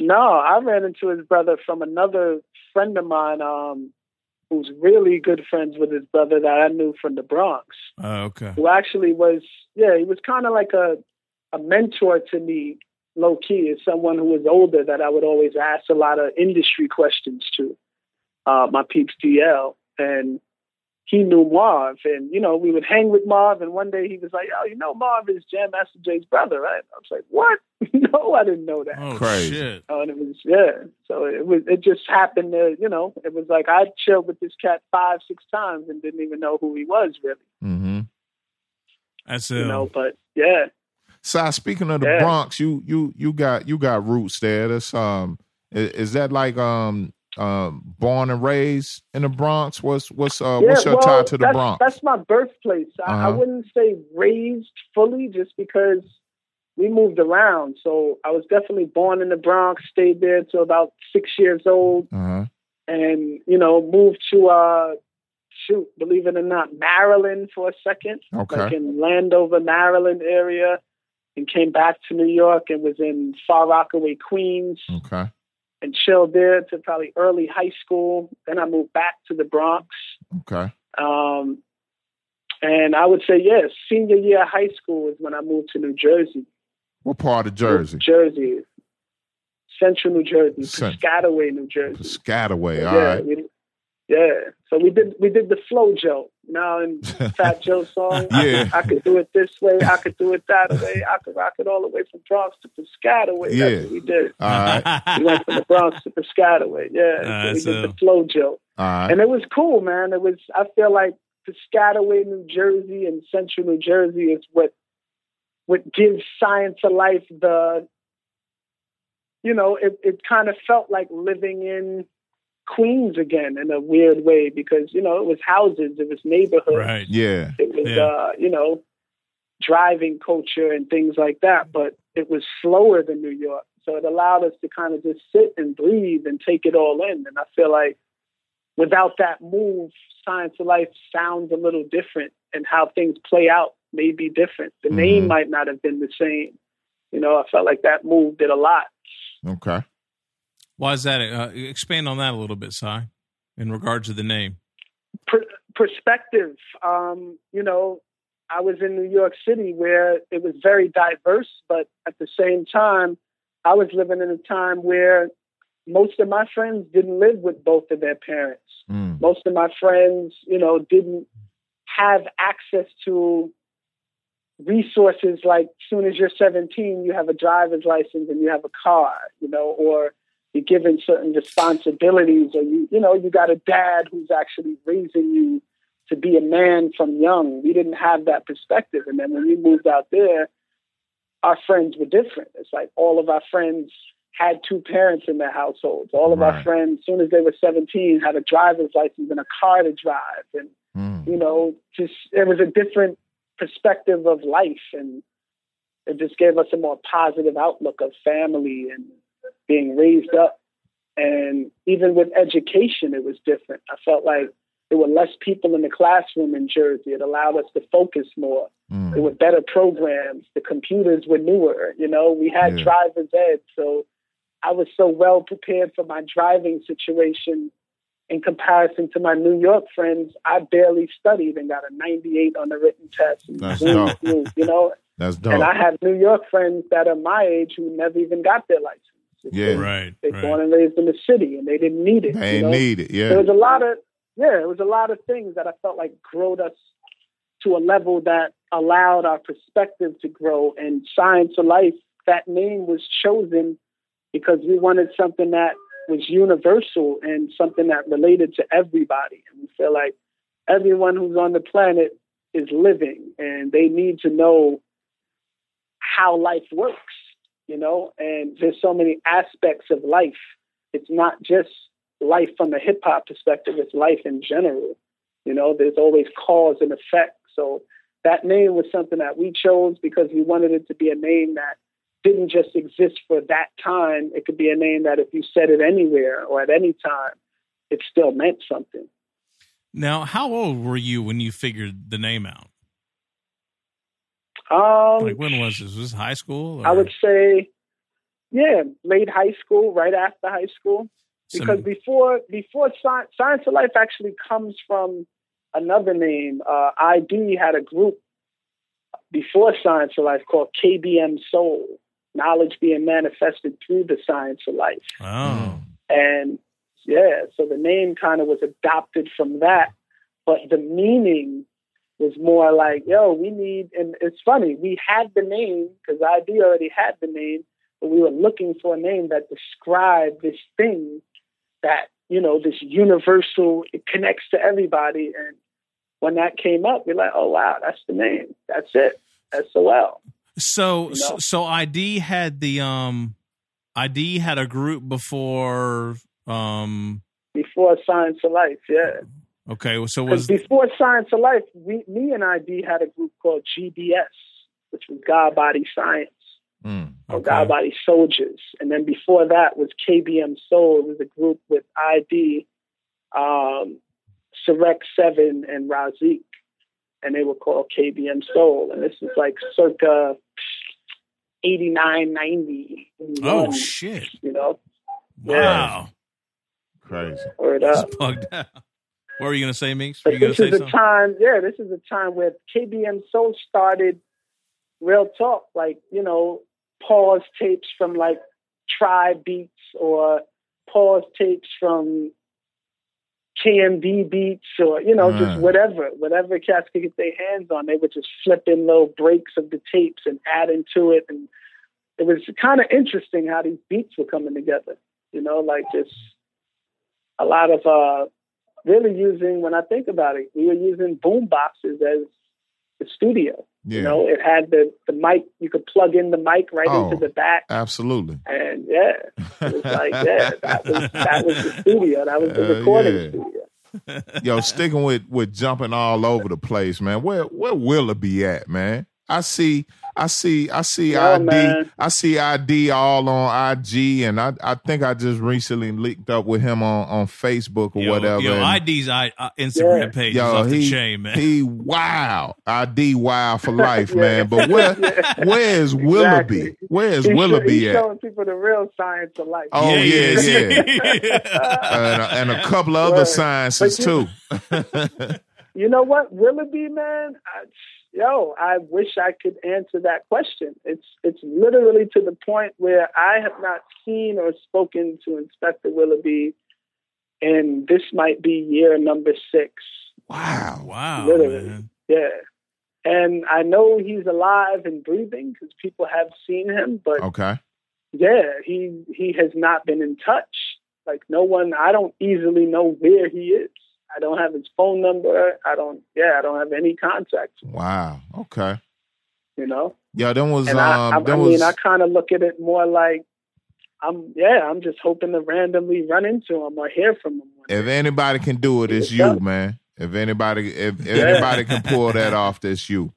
No, I ran into his brother from another friend of mine um, who's really good friends with his brother that I knew from the Bronx. uh, okay? who actually was yeah he was kind of like a a mentor to me low key as someone who was older that I would always ask a lot of industry questions to uh my peeps DL and he knew Marv and you know we would hang with Marv and one day he was like oh you know Marv is Jam Master Jay's brother right I was like what [laughs] no I didn't know that Oh Crazy. shit! Oh, and it was yeah. So it was it just happened to you know it was like I chilled with this cat five six times and didn't even know who he was really Mm-hmm. That's you ill. know but yeah So speaking of the Yeah. Bronx, you you you got you got roots there. That's um is, is that like um um born and raised in the Bronx? What's what's uh what's your tie to the that's, Bronx? That's my birthplace. I, I Uh-huh. wouldn't say raised fully just because we moved around. So I was definitely born in the Bronx, stayed there till about six years old, Uh-huh. and you know moved to uh shoot, believe it or not, Maryland for a second, Okay. like in Landover, Maryland area, and came back to New York and was in Far Rockaway, Queens Okay. And chilled there to probably early high school. Then I moved back to the Bronx. Okay. Um, and I would say, yes, senior year of high school is when I moved to New Jersey. What part of Jersey? Jersey. Central New Jersey, Cent- Piscataway, New Jersey. Piscataway. All yeah, right. Yeah. So we did we did the flow Joe. Now in [laughs] Fat Joe song, Yeah. I, I could do it this way, I could do it that way, I could rock it all the way from Bronx to Piscataway. Yeah. That's what we did. All right. We went from the Bronx to Piscataway. Yeah. Nice, so we did the flow Joe. All right. and it was cool, man. It was. I feel like Piscataway, New Jersey, and Central New Jersey is what what gives Scienz of Life the. You know, it it kind of felt like living in Queens again in a weird way because you know it was houses, it was neighborhoods, right. Yeah. it was Yeah. uh, you know driving culture and things like that. But it was slower than New York, so it allowed us to kind of just sit and breathe and take it all in. And I feel like without that move, Scienz of Life sounds a little different, and how things play out may be different. The name Mhm. might not have been the same. You know, I felt like that move did a lot. Okay. Why is that? Uh, expand on that a little bit, Sci, in regards to the name. per- perspective. Um, you know, I was in New York City where it was very diverse, but at the same time, I was living in a time where most of my friends didn't live with both of their parents. Mm. Most of my friends, you know, didn't have access to resources like soon as you're 17 you have a driver's license and you have a car you know or you're given certain responsibilities or you you know you got a dad who's actually raising you to be a man from young. We didn't have that perspective. And then when we moved out there our friends were different. It's like all of our friends had two parents in their households. All of our friends as soon as they were 17 had a driver's license and a car to drive. And Mm. you know, just it was a different perspective of life, and it just gave us a more positive outlook of family and being raised up. And even with education, it was different. I felt like there were less people in the classroom in Jersey. It allowed us to focus more. Mm. There were better programs. The computers were newer. You know, we had Yeah. driver's ed, so I was so well prepared for my driving situation in comparison to my New York friends, I barely studied and got a 98 on the written test. And That's dope. you know, That's dope. and I have New York friends that are my age who never even got their license. Yeah. Right. They're right. born and raised in the city and they didn't need it. they you ain't know? need it. Yeah, there was a lot of, yeah, it was a lot of things that I felt like growed us to a level that allowed our perspective to grow. And Scienz of Life, that name was chosen because we wanted something that was universal and something that related to everybody. And we feel like everyone who's on the planet is living and they need to know how life works, you know, and there's so many aspects of life. It's not just life from a hip hop perspective, it's life in general. You know, there's always cause and effect. So that name was something that we chose because we wanted it to be a name that didn't just exist for that time. It could be a name that if you said it anywhere or at any time, it still meant something. Now, how old were you when you figured the name out? Um, Like when was this? Was this high school? Or? I would say, yeah, late high school, right after high school. Because before before Science, Scienz of Life actually comes from another name. Uh, ID had a group before Scienz of Life called KBM Soul, knowledge being manifested through the Science of Life. oh, And yeah, so the name kind of was adopted from that, but the meaning was more like, yo, we need, and it's funny, we had the name because ID already had the name, but we were looking for a name that described this thing that, you know, this universal, it connects to everybody. And when that came up, we're like, oh, wow, that's the name. That's it. SOL. so You so, know? so ID had the um, ID had a group before um. Before Scienz of Life, yeah. Okay, so Because was before Scienz of Life, we, me and ID had a group called GBS, which was God Body Science Mm. or God Body Soldiers. And then before that was KBM Soul. It was a group with ID, um, Sarek Seven, and Razik. And they were called KBM Soul. And this is like circa 89, 90. oh shit! You know, Wow, Crazy. word That's up. bugged out. What were you gonna say, Meeks? Were you gonna this say is a something? time, yeah, this is a time where KBM Soul started real talk, like, you know, pause tapes from like Tribe Beats or pause tapes from KMD Beats or, you know, just whatever, whatever cats could get their hands on. They would just flip in little breaks of the tapes and add into it. And it was kind of interesting how these beats were coming together, you know, like just a lot of, uh, really using when I think about it, we were using boom boxes as the studio. Yeah. You know, it had the the mic. You could plug in the mic right Oh. into the back, Absolutely. and yeah, it was like yeah, that was that was the studio. That was the Uh, recording yeah. studio. Yo, sticking with with jumping all over the place, man. Where where be at, man? I see, I see, I see Yeah, ID, man. I see ID all on IG, and I I think I just recently linked up with him on on Facebook or Yo, whatever. Yo, and- ID's I, uh, Instagram Yeah. page Yo, is off the he, chain, man. he wow. ID wow for [laughs] life, Yeah. man. But where [laughs] where is Willoughby? Exactly. Where is He's sho- Willoughby he's at? showing people the real science of life. Oh, he yeah, is. yeah. and, a, and a [laughs] couple of other Word. sciences But too. You know what, Willoughby, man? I, yo, I wish I could answer that question. It's it's literally to the point where I have not seen or spoken to Inspector Willoughby, and this might be year number six. wow. wow, Literally. man. Yeah, and I know he's alive and breathing because people have seen him, but Okay. yeah, he he has not been in touch. Like no one, I don't easily know where he is. I don't have his phone number. I don't. Yeah, I don't have any contact. Wow. Okay. You know, Yeah, then was and um I, I, I then mean, was I kind of look at it more like I'm. Yeah, I'm just hoping to randomly run into him or hear from him. one if day. anybody can do it, it's Yeah. you, man. If anybody if, if Yeah. anybody can pull that [laughs] off, it's you.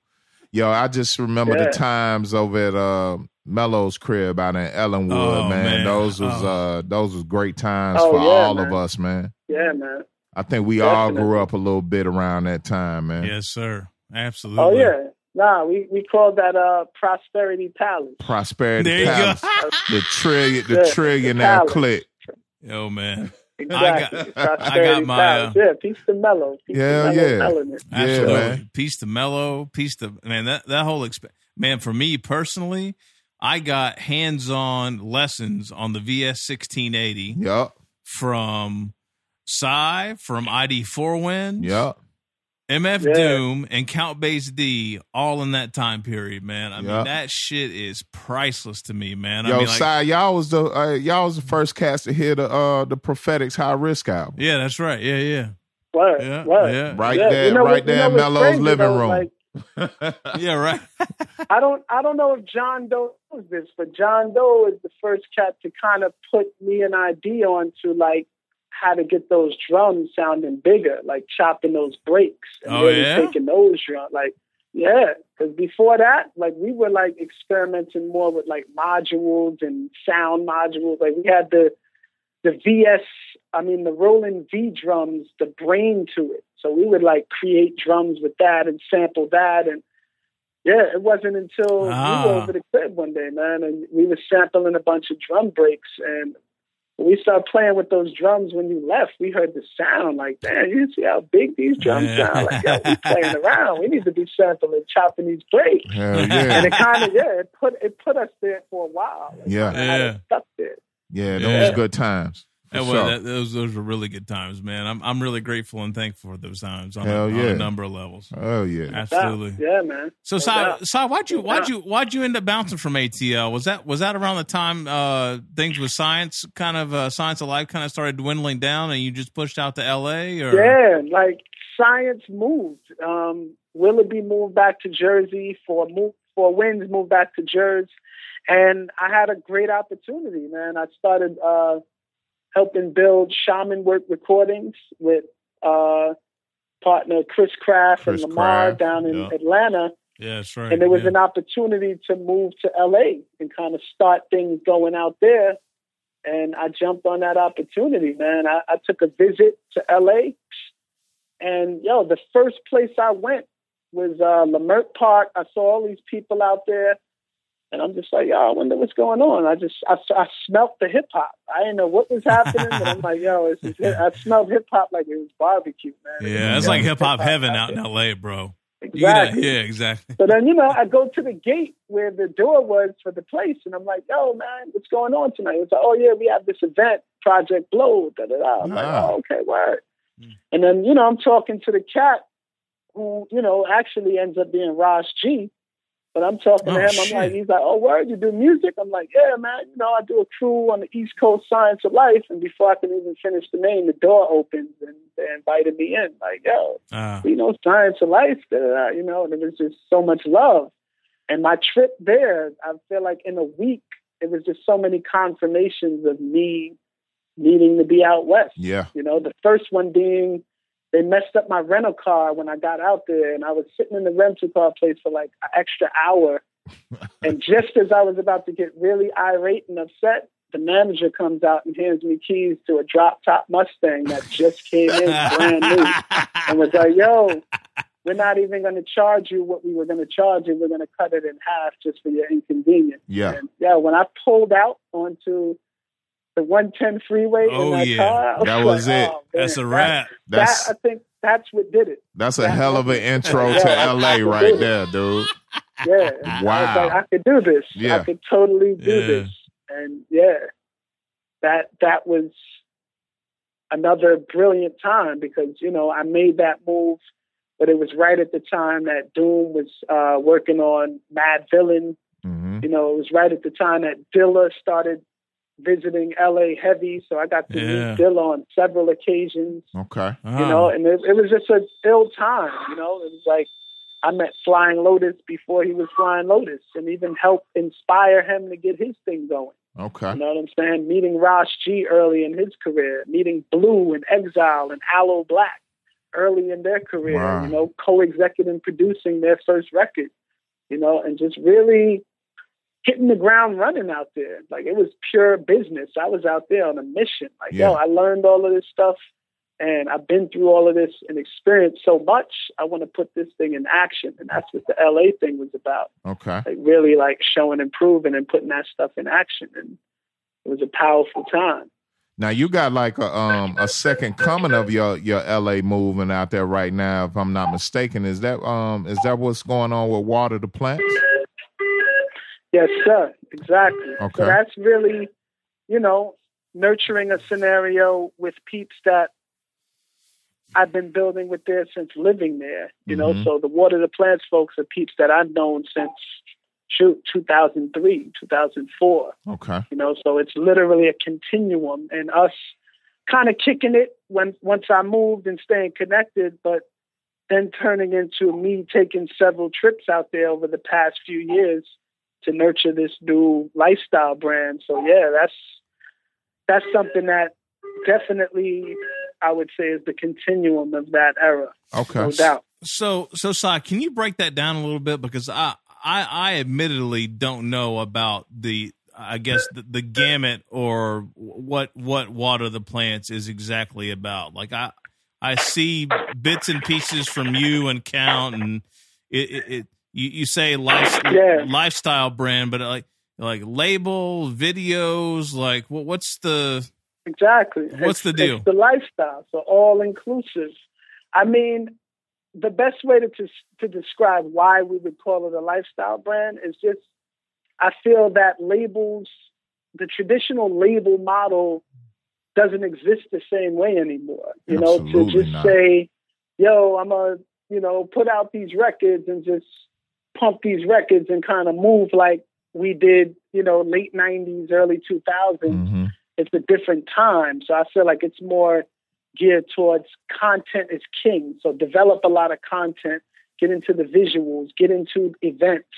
Yo, I just remember Yeah. the times over at uh Melo's crib out in Ellenwood, Oh, man. man. Those was Oh. uh those was great times Oh, for yeah, all man. of us, man. Yeah, man. I think we all grew up a little bit around that time, man. Yes, sir. Absolutely. Oh yeah. Nah, we we call that uh prosperity palace. Prosperity There you Palace. go. [laughs] The trillion the Yeah, the trillionaire palace. click. Yo, man. Exactly. [laughs] I got- prosperity I got my, palace. uh, yeah, peace to Melo. Peace Yeah, to Melo yeah. element. Yeah, Absolutely. man. Peace to Melo, peace to man. That that whole exp- man for me personally, I got hands-on lessons on the VS sixteen eighty Yup. from Sci, from ID Four Winds, Yeah. MF Yeah. Doom, and Count Bass D, all in that time period. Man, I Yeah. mean that shit is priceless to me, man. I Yo, mean, like, Sci, y'all was the uh, y'all was the first cast to hear the uh the prophetics high risk album. yeah, that's right. Yeah, yeah, Word, yeah, word. yeah, Right Yeah, there, you know right what- you there know in Melo's crazy, living though? room. Like, [laughs] yeah. Right. [laughs] I don't I don't know if John Doe knows this, but John Doe is the first cat to kind of put me an ID onto like how to get those drums sounding bigger, like chopping those breaks and Oh, really yeah? taking those drums. Like, yeah, because before that, like we were like experimenting more with like modules and sound modules. Like we had the the VS, I mean the Roland V drums, the brain to it. So we would like create drums with that and sample that and yeah, it wasn't until Ah. we were over the crib one day, man, and we were sampling a bunch of drum breaks and when we started playing with those drums when you left, we heard the sound like, damn, you see how big these drums Yeah. sound? Like, yo, we playing [laughs] around. We need to be sampling, chopping these breaks. Hell And it kind of, yeah, it put it put us there for a while. Like, Yeah. kinda had us Yeah. stuck there. Yeah, those Yeah. good times. For That was, sure. that, those those were really good times, man. I'm I'm really grateful and thankful for those times on, a, Hell on a number of levels. Oh yeah. Absolutely. Yeah, man. So, No Sci. Sci, why'd you why'd you why'd you end up bouncing from ATL? Was that was that around the time uh, things with science kind of uh, Scienz of Life kind of started dwindling down, and you just pushed out to LA? Or Yeah, like science moved. Um, Willoughby moved back to Jersey for move for Winds moved back to Jersey, and I had a great opportunity, man. I started uh, helping build Shaman Work Recordings with uh, partner Chris Kraft Chris and Lamar Kraft, down in yeah. Atlanta. yeah, that's right. and there was yeah. an opportunity to move to LA and kind of start things going out there. And I jumped on that opportunity, man. I, I took a visit to LA, and yo, the first place I went was uh, Leimert Park. I saw all these people out there, and I'm just like, yo, I wonder what's going on. I just I, I smelt the hip hop. I didn't know what was happening, but I'm like, yo, it's just, I smelled hip hop like it was barbecue, man. yeah, it's like hip hop heaven out in. LA, bro. You get that- Exactly. yeah, exactly. So then, you know, I go to the gate where the door was for the place, and I'm like, "Yo, man, what's going on tonight?" It's like, "Oh yeah, we have this event, Project Blowed." Da da da. I'm like. "Oh, okay, word." Mm. And then, you know, I'm talking to the cat, who, you know, actually ends up being Ras G. But I'm talking Oh, to him. shit. I'm like, he's like, "Oh, word, you do music?" I'm like, "Yeah, man. You know, I do a crew on the East Coast Scienz of Life." And before I can even finish the name, the door opens and they invited me in. Like, yo, Uh, you know, Scienz of Life, da, da, da, you know, and it was just so much love. And my trip there, I feel like in a week, it was just so many confirmations of me needing to be out west. Yeah. You know, the first one being they messed up my rental car when I got out there, and I was sitting in the rental car place for like an extra hour. [laughs] and just as I was about to get really irate and upset, the manager comes out and hands me keys to a drop top Mustang that just came in [laughs] brand new and was like, yo, we're not even going to charge you what we were going to charge you. We're going to cut it in half just for your inconvenience. Yeah. And yeah, when I pulled out onto the 110 freeway Oh, in yeah. car, I That like, was it. oh, That's a man, wrap. That, That's that, I think that's what did it. that's a hell of an intro to Yeah. LA right there, dude. Yeah. And I was Wow. like, I could do this. Yeah. I could totally do Yeah. this. And yeah, that that was another brilliant time because, you know, I made that move, but it was right at the time that Doom was uh, working on Madvillain. hmm You know, it was right at the time that Dilla started visiting LA heavy. So I got to Yeah. meet Dilla on several occasions Okay. you know, and it, it was just a ill time, you know. It was like I met Flying Lotus before he was Flying Lotus, and even helped inspire him to get his thing going. Okay. You know what I'm saying? Meeting Ras G early in his career, meeting Blu and Exile and Aloe Blacc early in their career. Wow. You know, co-executive producing their first record. You know, and just really hitting the ground running out there. Like it was pure business. I was out there on a mission. Like, Yeah. yo, I learned all of this stuff and I've been through all of this and experienced so much. I want to put this thing in action. And that's what the LA thing was about. Okay. Like really like showing and proving and putting that stuff in action. And it was a powerful time. Now you got like a um a second coming of your your LA movement out there right now, if I'm not mistaken. Is that um is that what's going on with Water the Plants? Yes, sir. Exactly. Okay. So that's really, you know, nurturing a scenario with peeps that I've been building with there since living there. You know, Mhm. so the Water the Plants folks are peeps that I've known since shoot 2003, 2004. Okay. You know, so it's literally a continuum, and us kind of kicking it when once I moved and staying connected, but then turning into me taking several trips out there over the past few years to nurture this new lifestyle brand. So yeah, that's that's something that definitely, I would say, is the continuum of that era. Okay. No doubt. So, so Sci, can you break that down a little bit because I, I, I admittedly don't know about the, I guess the, the gamut or what what water the plants is exactly about. Like I, I see bits and pieces from you and Count, and it, it, it you, you say life, Yeah. lifestyle brand, but like like label videos, like what what's the Exactly. What's It's- the deal? It's the lifestyle, so all inclusive. I mean, the best way to, to to describe why we would call it a lifestyle brand is just I feel that labels, the traditional label model, doesn't exist the same way anymore. You know, to just not. say, "Yo, I'm a you know put out these records and just pump these records and kind of move like we did, you know, late '90s, early 2000s." hmm it's a different time. So I feel like it's more geared towards content is king. So develop a lot of content, get into the visuals, get into events,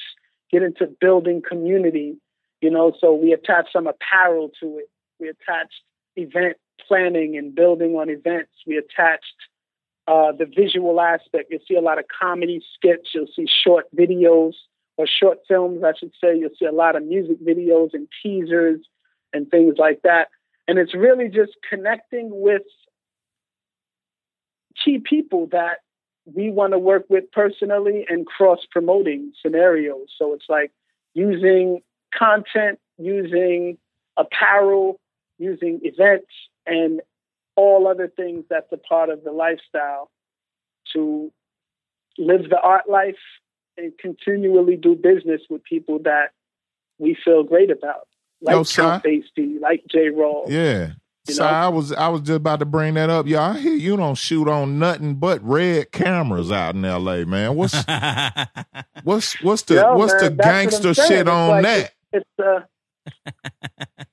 get into building community. You know, so we attach some apparel to it. We attached event planning and building on events. We attached uh, the visual aspect. You'll see a lot of comedy skits. You'll see short videos or short films, I should say. You'll see a lot of music videos and teasers and things like that. And it's really just connecting with key people that we want to work with personally and cross promoting scenarios. So it's like using content, using apparel, using events, and all other things that's a part of the lifestyle to live the art life and continually do business with people that we feel great about. Like Yo, Si. Count Bass D, like J. Roll. Yeah. You So know? I was I was just about to bring that up. Y'all, I hear you don't shoot on nothing but red cameras out in L.A. Man, what's [laughs] what's what's the Yo, what's man, the that's what I'm gangster shit It's on like that? It's a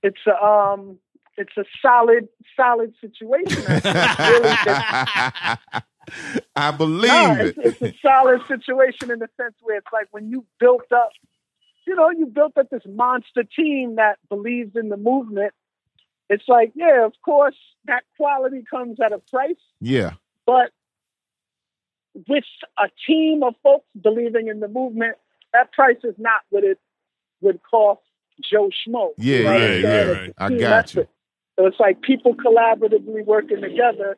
it's a um it's a solid solid situation. [laughs] Really I believe No, it. it's, it's a solid situation in the sense where it's like when you built up, you know, you built up this monster team that believes in the movement. It's like, yeah, of course, that quality comes at a price, yeah, but with a team of folks believing in the movement, that price is not what it would cost Joe Schmo. Yeah, what yeah, yeah. A I got you. effort. So it's like people collaboratively working together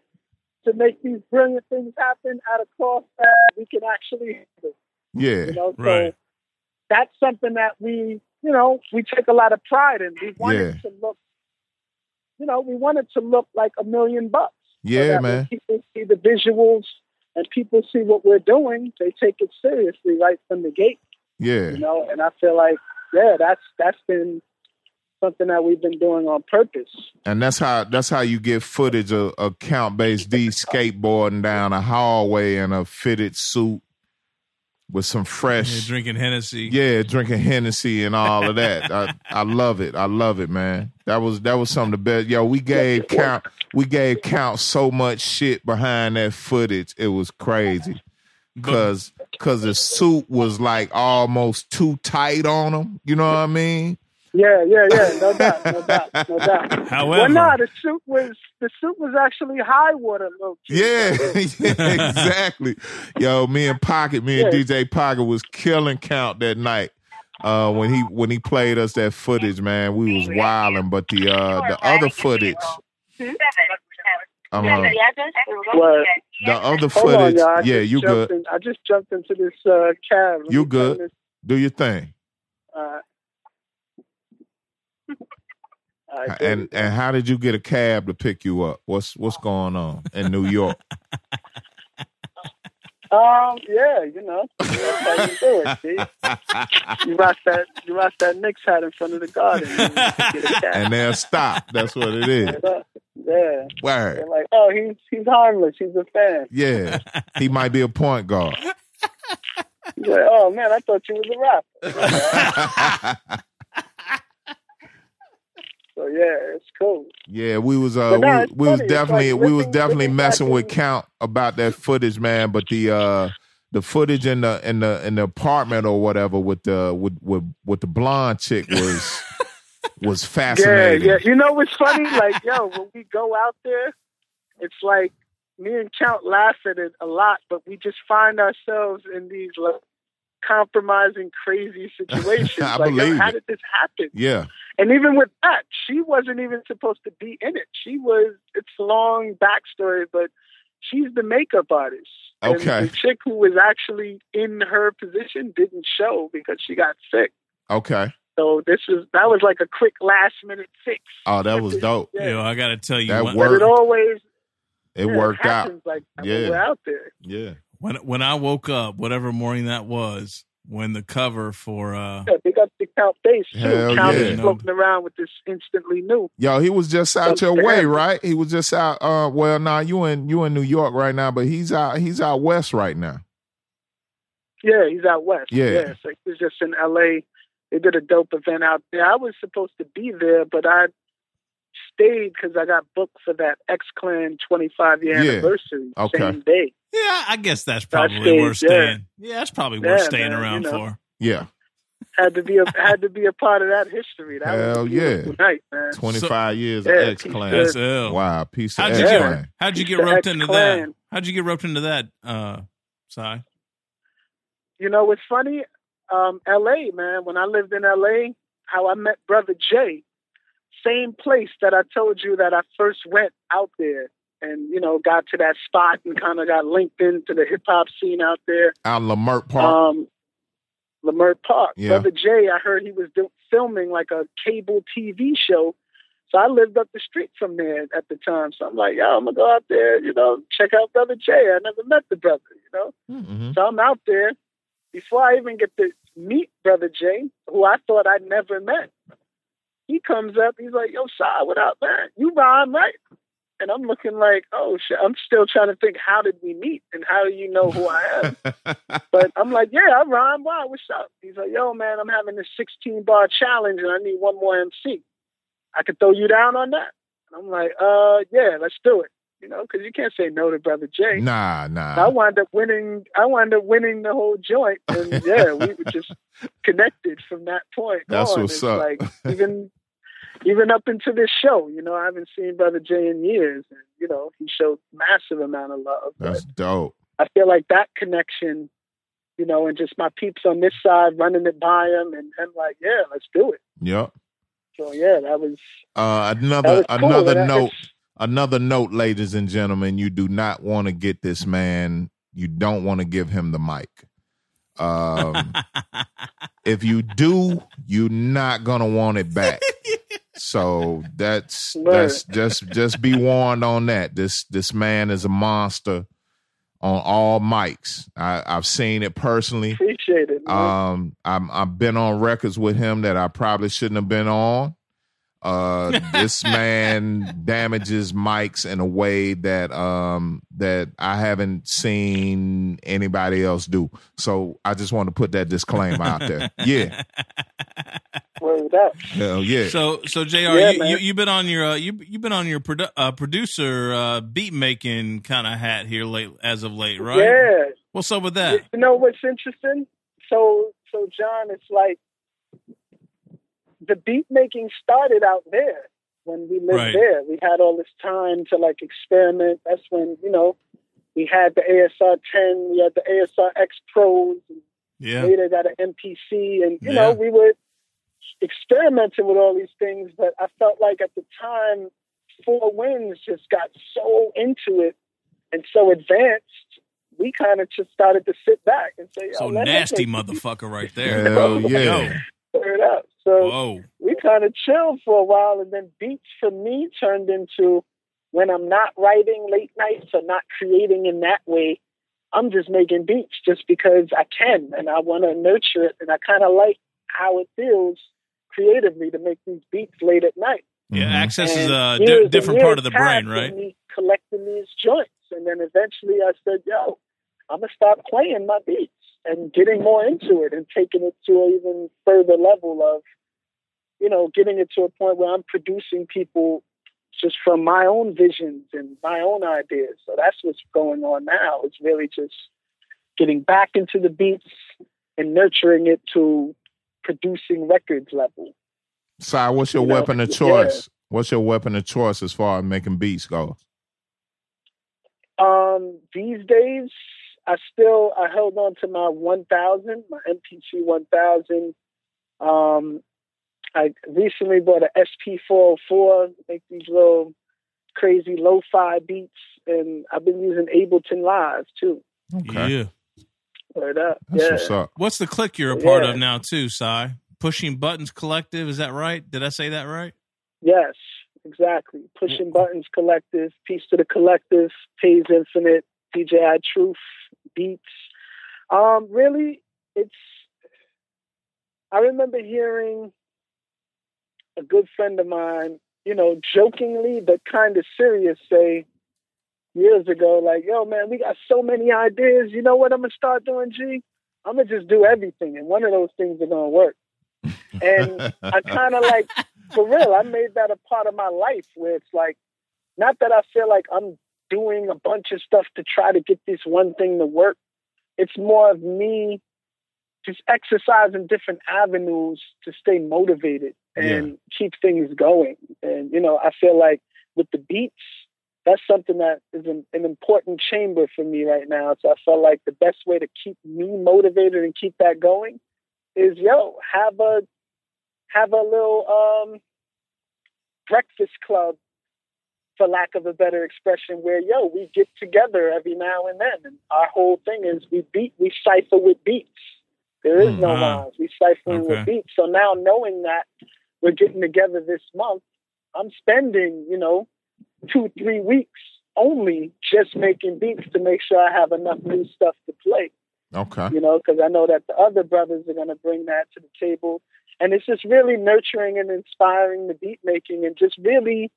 to make these brilliant things happen at a cost that we can actually handle. yeah, You know, so Right. that's something that we, you know, we take a lot of pride in. We want Yeah. it to look, you know, we want it to look like a million bucks. yeah, that when man. people see the visuals and people see what we're doing, they take it seriously right from the gate. Yeah, You know, and I feel like, yeah, that's that's been something that we've been doing on purpose. and that's how that's how you get footage of, of Count Bass D [laughs] skateboarding down a hallway in a fitted suit with some Yeah, fresh drinking Hennessy. Yeah, drinking Hennessy and all of that. I, I love it. I love it, man. That was that was some of the best. Yo, we gave count we gave count so much shit behind that footage. It was crazy. Cause cause the suit was like almost too tight on him. You know what I mean? Yeah, yeah, yeah, no doubt, no doubt, no doubt. [laughs] However, well, no, the suit was the suit was actually high water, low. Yeah, yeah, [laughs] exactly. Yo, me and Pocket, me and Yeah. DJ Pocket was killing count that night. Uh, when he when he played us that footage, man, we was wilding. But the uh the other footage, um, uh, the other Hold on, footage, yeah, you good. In, I just jumped into this uh, cab. Let You good. This, Do your thing. uh, all right, And and how did you get a cab to pick you up? What's what's going on in New York? [laughs] um, yeah, you know, that's how you do it. See? You rock that, you rock that Knicks hat in front of the garden. and you get a [laughs] cab. and they'll stop. That's what it is. [laughs] Yeah, Word. they're like, oh, he's he's harmless. He's a fan. Yeah, he might be a point guard. He's like, oh man, I thought you was a rapper. So yeah, it's cool. Yeah, we was uh no, we, we was definitely like we was definitely messing with count about that footage, man. But the uh the footage in the in the in the apartment or whatever with the with with, with the blonde chick was [laughs] was Yeah, fascinating. yeah. You know what's funny? Like, yo, when we go out there, it's like me and Count laugh at it a lot, but we just find ourselves in these like compromising, crazy [laughs] situations. I like, yo, believe how it. did this happen? yeah. And even with that, she wasn't even supposed to be in it. She was. It's a long backstory, but she's the makeup artist. And Okay. the chick who was actually in her position didn't show because she got sick. Okay. So this was that was like a quick last minute fix. Oh, that was dope. Yeah. Yo, I got to tell you, That when, worked. But it always It yeah, worked out. Like that Yeah. we're out there. Yeah. When when I woke up, whatever morning that was, when the cover for uh Yeah, big up to Count Bass D. Hell Count yeah. is floating around with this instantly new. Yo, he was just out your Something way, happened. right? He was just out. Uh, well, nah, you in you in New York right now, but he's out. He's out west right now. Yeah, he's out west. Yeah. yeah so he was just in L.A. They did a dope event out there. I was supposed to be there, but I stayed because I got booked for that X Clan 25 year Yeah. anniversary Okay. same day. Yeah, I guess that's probably stayed, worth yeah. staying. Yeah, that's probably worth staying man, around you know. for. Yeah, Had to be a [laughs] had to be a part of that history. That Hell was a night, man. twenty five years of Yeah, X peace Clan. to- That's ill. Wow, piece of How'd X you get Clan. how'd you get roped into that? How'd you get roped into that, uh Sci? You know it's funny? Um, L.A. man. When I lived in L.A., how I met Brother J, same place that I told you that I first went out there, and you know got to that spot and kind of got linked into the hip hop scene out there. Out Leimert Park. Um, Leimert Park. Yeah. Brother J, I heard he was do- filming like a cable TV show. So I lived up the street from there at the time. So I'm like, yo, I'm gonna go out there, you know, check out Brother J. I never met the brother, you know. Mhm. So I'm out there. Before I even get to meet Brother J, who I thought I'd never met, he comes up. He's like, "Yo, Sci, what up, man? You rhyme, right?" And I'm looking like, "Oh shit!" I'm still trying to think, how did we meet, and how do you know who I am? [laughs] but I'm like, "Yeah, I'm rhyme. Why? What's up?" He's like, "Yo, man, I'm having this 16 bar challenge, and I need one more MC. I could throw you down on that." And I'm like, "Uh, yeah, let's do it." You know, because you can't say no to Brother J. nah, nah. I wound up winning. I wound up winning the whole joint, and yeah, we were just [laughs] connected from that point. That's on. what's It's up. Like even even up into this show, you know, I haven't seen Brother J in years, and you know, he showed massive amount of love. That's dope. I feel like that connection, you know, and just my peeps on this side running it by him, and him like, yeah, let's do it. Yep. So yeah, that was Uh, that another was cool. another that- note. Another note, ladies and gentlemen. You do not want to get this man. You don't want to give him the mic. Um, [laughs] if you do, you're not gonna want it back. [laughs] So that's that's just just be warned on that. This this man is a monster on all mics. I, I've seen it personally. Appreciate it. Man. Um, I'm I've been on records with him that I probably shouldn't have been on. Uh, [laughs] this man damages mics in a way that um that I haven't seen anybody else do. So I just want to put that disclaimer out there. Yeah, [laughs] Word up. hell yeah. So so Jr. Yeah, you, you, you've been on your uh, you you've been on your produ- uh, producer uh, beat making kind of hat here late as of late, right? Yeah. What's up with that? You know what's interesting? So, so John, it's like the beat making started out there when we lived Right. there. We had all this time to like experiment. That's when you know we had the ASR 10, we had the ASR X Pros, and Yeah. later got an MPC, and you Yeah. know we were experimenting with all these things. But I felt like at the time, Four Winds just got so into it and so advanced. We kind of just started to sit back and say, So "Oh, nasty motherfucker right there. Hell [laughs] yeah. Yo. It up." So Whoa. we kind of chilled for a while, and then beats for me turned into when I'm not writing late nights or not creating in that way. I'm just making beats just because I can, and I want to nurture it, and I kind of like how it feels creatively to make these beats late at night. Yeah, Mhm. access is And a years di- and different part of the brain, passed right? Me collecting these joints, and then eventually I said, "Yo, I'm gonna start playing my beats and getting more into it and taking it to an even further level of, you know, getting it to a point where I'm producing people just from my own visions and my own ideas. So that's what's going on now. It's really just getting back into the beats and nurturing it to producing records level. Si, what's your You know, weapon of yeah. choice? What's your weapon of choice as far as making beats go? Um, these days, I still I held on to my 1000, my MPC 1000. Um, I recently bought an SP404, make these little crazy lo-fi beats, and I've been using Ableton Live too. Okay, Yeah. Word up, that's yeah. what's up. What's the click you're a part Yeah. of now too, Sci? Pushing Buttons Collective, is that right? Did I say that right? Yes, exactly. Pushing Buttons Collective, Peace to the Collective, Pays Infinite, DJI Truth, Beats. Um, really, it's. I remember hearing a good friend of mine, you know, jokingly but kind of serious, say years ago, like, "Yo, man, we got so many ideas. You know what I'm gonna start doing, G? I'm gonna just do everything, and one of those things are gonna work." And [laughs] I kind of like, for real, I made that a part of my life where it's like, not that I feel like I'm doing a bunch of stuff to try to get this one thing to work. It's more of me just exercising different avenues to stay motivated and keep things going. And, you know, I feel like with the beats, that's something that is an, an important chamber for me right now. So I felt like the best way to keep me motivated and keep that going is, yo, have a have a little um, breakfast club, for lack of a better expression, where yo we get together every now and then, and our whole thing is we beat we cipher with beats. There is no Mhm. rhymes. We cipher Okay. with beats. So now knowing that we're getting together this month, I'm spending you know two three weeks only just making beats to make sure I have enough new stuff to play Okay, you know, because I know that the other brothers are going to bring that to the table. And it's just really nurturing and inspiring the beat making and just really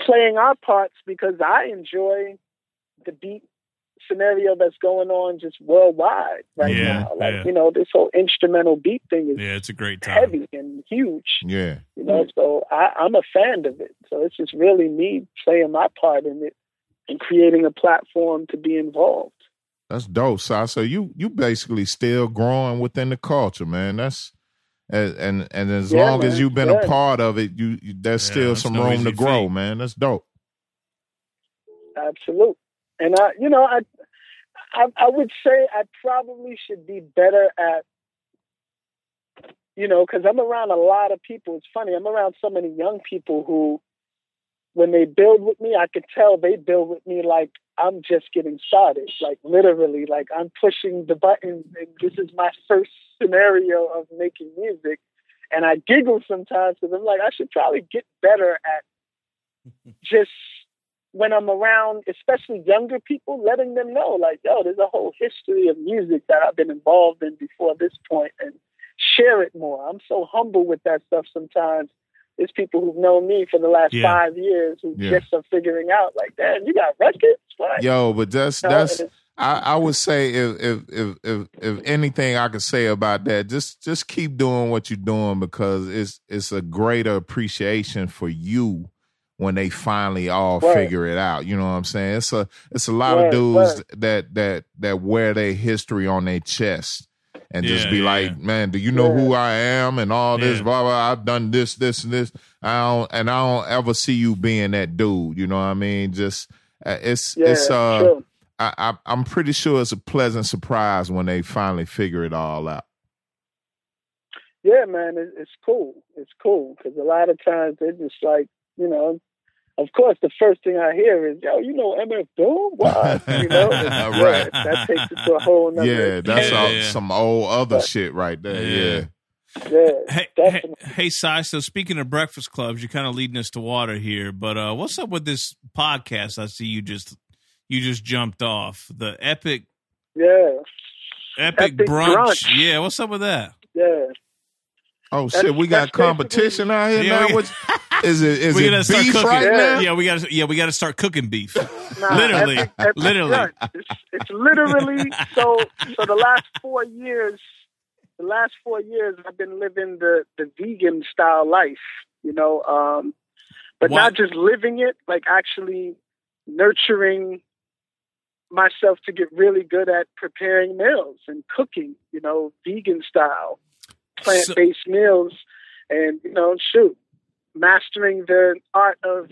playing our parts because I enjoy the beat scenario that's going on just worldwide right Yeah, now. Like, yeah. you know, this whole instrumental beat thing is Yeah, it's a great time. heavy and huge, yeah, you know, so I, I'm a fan of it. So it's just really me playing my part in it and creating a platform to be involved. that's dope, Sci. So you you basically still growing within the culture, man. That's and and, and as Yeah, long as you've been Yeah. a part of it, you, you there's Yeah, still some no room to grow, feat. man. That's dope. Absolute. And I, you know, I, I, I would say I probably should be better at, you know, because I'm around a lot of people. It's funny. I'm around so many young people who, when they build with me, I could tell they build with me like I'm just getting started. Like literally, like I'm pushing the buttons, and this is my first scenario of making music. And I giggle sometimes because I'm like, I should probably get better at [laughs] just when I'm around, especially younger people, letting them know, like, yo, there's a whole history of music that I've been involved in before this point and share it more. I'm so humble with that stuff sometimes. There's people who've known me for the last Yeah. five years who Yeah. just are figuring out, like, damn, you got records? What? Yo, but that's You know, that's I, I would say if, if if if if anything I could say about that, just just keep doing what you're doing because it's it's a greater appreciation for you when they finally all Right. figure it out. You know what I'm saying? It's a it's a lot Right, of dudes right. that that that wear their history on their chest and just be yeah. like, man, do you know who I am and all this Yeah. blah blah. I've done this this and this. I don't and I don't ever see you being that dude. You know what I mean? Just uh, it's yeah, it's uh. true. I, I I'm pretty sure it's a pleasant surprise when they finally figure it all out. yeah, man, it, it's cool. It's cool because a lot of times they're just like, you know, of course, the first thing I hear is, "Yo, you know MF Doom? What? You know, [laughs] It's- yeah, Right. That takes it to a whole nother. yeah, that's Yeah, all, yeah. some old other But- shit right there. Yeah. Yeah. Yeah, Hey, hey, definitely. hey, Sci. So speaking of breakfast clubs, you're kind of leading us to water here. But uh, what's up with this podcast? I see you just you just jumped off the epic Yeah, epic, Epic brunch. brunch. Yeah, what's up with that? yeah. Oh That's- shit, we got competition out here Yeah, now. we- What is it? Is we it gotta start beef cooking. right Yeah. now? Yeah, we got to. Yeah, we got to start cooking beef. Nah, [laughs] Literally. epic- epic Literally. brunch. It's, it's literally so. So the last four years, the last four years, I've been living the the vegan style life. You know, um, but What? not just living it, like actually nurturing myself to get really good at preparing meals and cooking. You know, vegan style, plant based meals. and you know, shoot, mastering the art of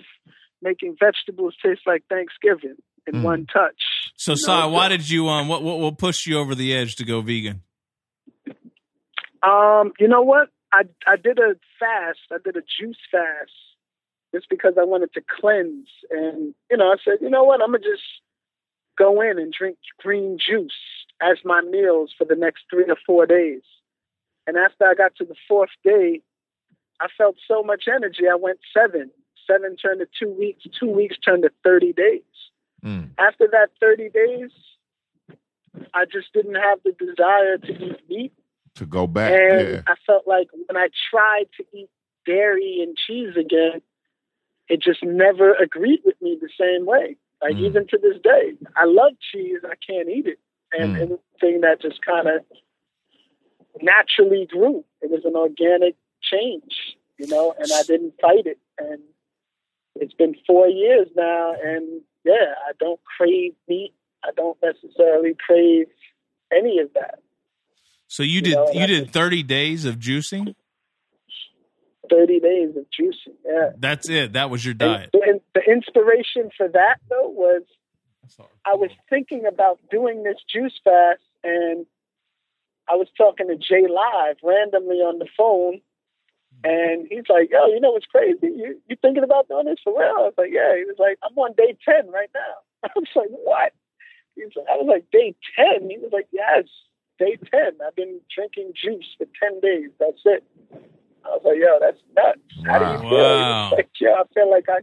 making vegetables taste like Thanksgiving in Mm. one touch. So, you Sci, know, why did you um what what what pushed you over the edge to go vegan? Um, you know what? I I did a fast. I did a juice fast just because I wanted to cleanse. And you know, I said, you know what? I'm gonna just go in and drink green juice as my meals for the next three or four days. And after I got to the fourth day, I felt so much energy. I went seven. Seven turned to two weeks. Two weeks turned to thirty days. Mm. After that thirty days, I just didn't have the desire to eat meat. To go back. And yeah. I felt like when I tried to eat dairy and cheese again, it just never agreed with me the same way. Like Mm. even to this day, I love cheese. I can't eat it, and Mm. it thing that just kind of naturally grew. It was an organic change, you know, and I didn't fight it. And it's been four years now, and yeah, I don't crave meat. I don't necessarily crave any of that. So you did know, you did was- 30 days of juicing? 30 days of juicing. Yeah. That's it. That was your And diet. the, the inspiration for that though was I was thinking about doing this juice fast, and I was talking to J Live randomly on the phone, and he's like, "Yo, you know what's crazy? You you thinking about doing this for real?" I was like, "Yeah." He was like, "I'm on day ten right now." [laughs] I was like, "What?" He's like, I was like, "Day 10? He was like, "Yes, day ten. I've been drinking juice for ten days. That's it." I was like, "Yo, that's nuts. How do you Wow. feel?" He was Wow. like, "Yo, I feel like I."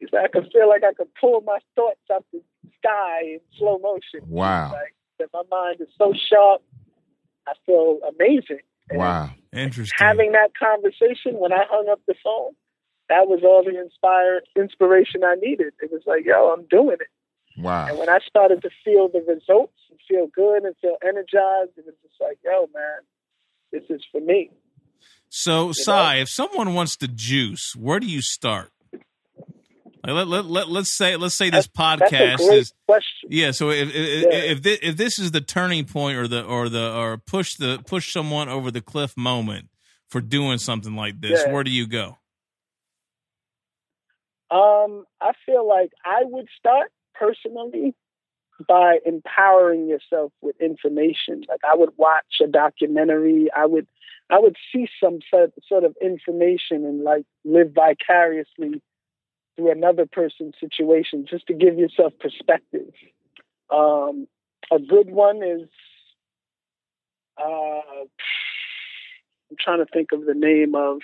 He's like, I could feel like I could pull my thoughts out the sky in slow motion. Wow. Like that my mind is so sharp. I feel amazing. And Wow. Interesting. Having that conversation when I hung up the phone, that was all the inspire inspiration I needed. It was like, yo, I'm doing it. Wow. And when I started to feel the results and feel good and feel energized, it was just like, yo, man, this is for me. So, Sci, if someone wants to juice, where do you start? Let, let, let, let's say let's say this That's a podcast is question. yeah. So if if, Yeah. if, this, if this is the turning point or the or the or push the push someone over the cliff moment for doing something like this, Yeah. where do you go? Um, I feel like I would start personally by empowering yourself with information. Like I would watch a documentary. I would I would see some sort sort of information and like live vicariously through another person's situation just to give yourself perspective. Um, a good one is uh, I'm trying to think of the name of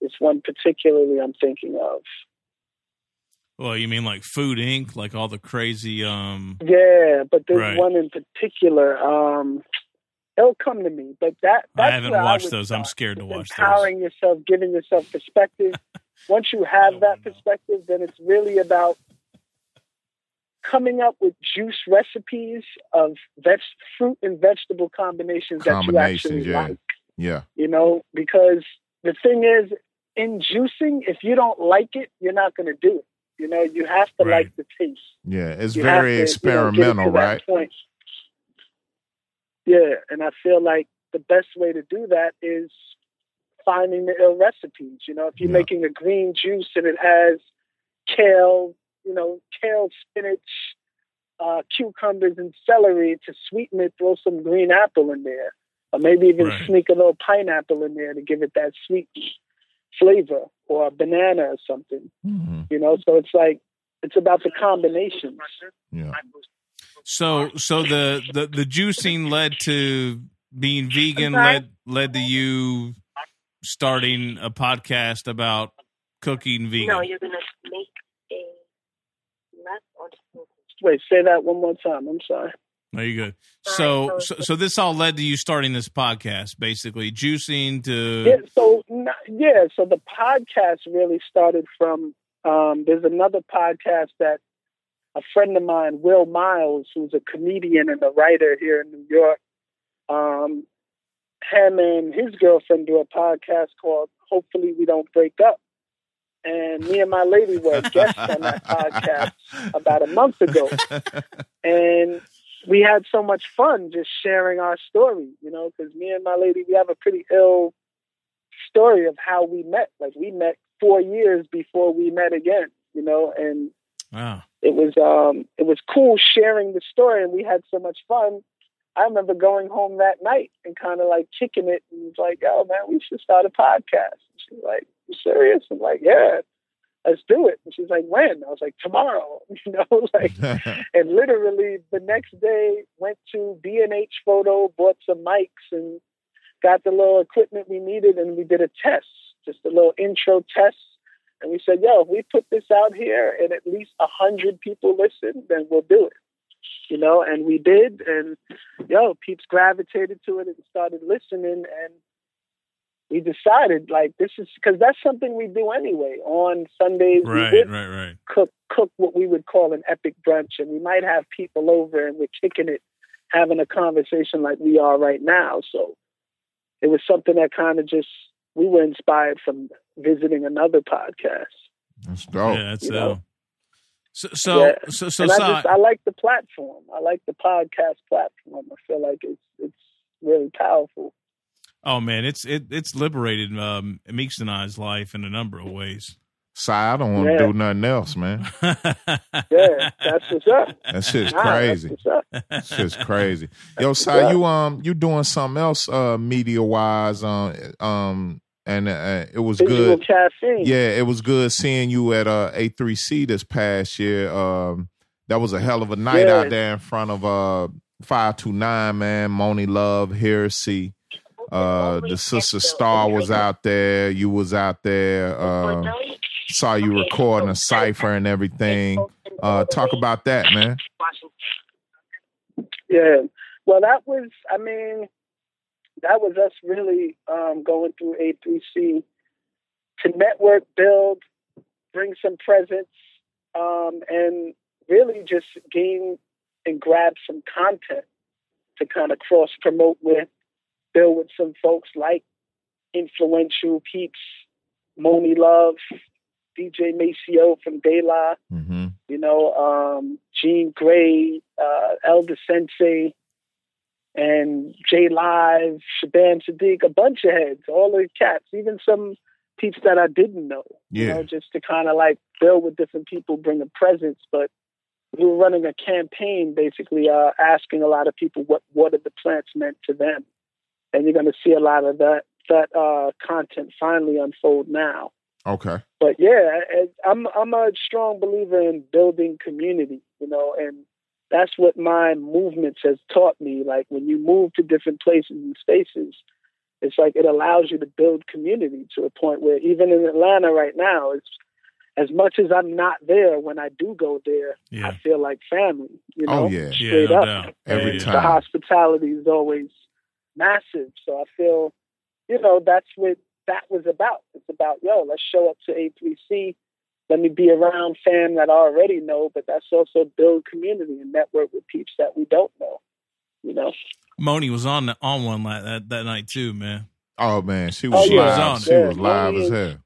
this one particularly I'm thinking of. Well, you mean like Food Inc., like all the crazy um Yeah, but there's Right. one in particular. Um, it'll come to me, but that I haven't watched those. I'm scared to watch those. empowering yourself, giving yourself perspective. [laughs] Once you have that perspective, then it's really about coming up with juice recipes of veg- fruit and vegetable combinations that you actually yeah. like. Yeah. You know, because the thing is, in juicing, if you don't like it, you're not going to do it. You know, you have to Right. like the taste. Yeah. It's You very to, you know, experimental, right? point. Yeah, and I feel like the best way to do that is finding the ill recipes. You know, if you're Yeah. making a green juice and it has kale, you know, kale, spinach, uh, cucumbers, and celery to sweeten it, throw some green apple in there, or maybe even Right. sneak a little pineapple in there to give it that sweet flavor, or a banana or something. Mhm. You know, so it's like it's about the combinations. Yeah. So so the the the juicing led to being vegan led led to you starting a podcast about cooking vegan. No, you're gonna make a left Wait, say that one more time. I'm sorry. There you go. Right, So, so- so so this all led to you starting this podcast, basically juicing to Yeah, so yeah, so the podcast really started from. Um, there's another podcast that a friend of mine, Will Miles, who's a comedian and a writer here in New York, um, him and his girlfriend do a podcast called "Hopefully We Don't Break Up," and me and my lady were guests on that [laughs] podcast about a month ago. and we had so much fun just sharing our story, you know, because me and my lady, we have a pretty ill story of how we met. Like we met four years before we met again, you know, and Wow. it was um it was cool sharing the story and we had so much fun. I remember going home that night and kind of like kicking it and was like, "Oh man, we should start a podcast." And she's like, "You serious?" I'm like, "Yeah, let's do it." And she's like, "When?" I was like, "Tomorrow." [laughs] You know, like, [laughs] and literally the next day went to B and H Photo, bought some mics and got the little equipment we needed, and we did a test, just a little intro test. And we said, "Yo, if we put this out here and at least a hundred people listen, then we'll do it." You know, and we did, and yo, peeps gravitated to it and started listening, and we decided like this is because that's something we do anyway on Sundays. we Right, would right, right. cook cook what we would call an epic brunch, and we might have people over and we're kicking it, having a conversation like we are right now. So it was something that kind of just we were inspired from visiting another podcast. That's dope. yeah, that's you know. So so Yeah. so so, and I just I like the platform. I like the podcast platform. I feel like it's it's really powerful. Oh man, it's it it's liberated um, Meeks and I's life in a number of ways. Si, I don't want to Yeah. do nothing else, man. [laughs] Yeah, that's what's up. That shit's Nah, crazy. That's what's up. Shit's crazy. Yo, Sci, you um you doing something else uh media wise um um and uh, it was good. caffeine. Yeah, it was good seeing you at uh A3C this past year. Um that was a hell of a night Yeah. out there in front of uh 529 man, Monie Love, Heresy. Uh the sister Star was out there, you was out there, uh saw you recording a cipher and everything. Uh talk about that, man. Yeah. Well, that was, I mean, that was us really um, going through A3C to network, build, bring some presence, um, and really just gain and grab some content to kind of cross promote with, build with some folks like influential peeps, Monie Love, DJ Maceo from De La Mm-hmm. you know, um, Gene Gray, uh, Elder Sensei, and J Live, Shaban Sadiq, a bunch of heads, all the cats, even some peeps that I didn't know. You Yeah. know, just to kind of like build with different people, bring a presence. But we were running a campaign basically uh, asking a lot of people what what the plants meant to them. And you're gonna see a lot of that that uh, content finally unfold now Okay. but yeah, I'm I'm a strong believer in building community, you know, and that's what my movements has taught me. Like when you move to different places and spaces, it's like it allows you to build community to a point where even in Atlanta right now, it's as much as I'm not there. When I do go there, Yeah. I feel like family. You oh, know, Oh, yeah. Yeah, straight no up. doubt. Every And time. The hospitality is always massive. So I feel, you know, that's what that was about. It's about, yo, let's show up to A3C. Let me be around fam that I already know, but that's also build community and network with peeps that we don't know. You know? Monie was on the, on one like that that night too, man. Oh man, she was Oh, yeah. live. She was on. She Yeah, was live Monie as is- hell.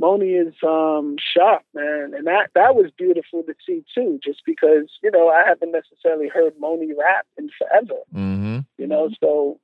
Monie is um sharp, man. And that that was beautiful to see too, just because, you know, I haven't necessarily heard Monie rap in forever. Mm-hmm. you know so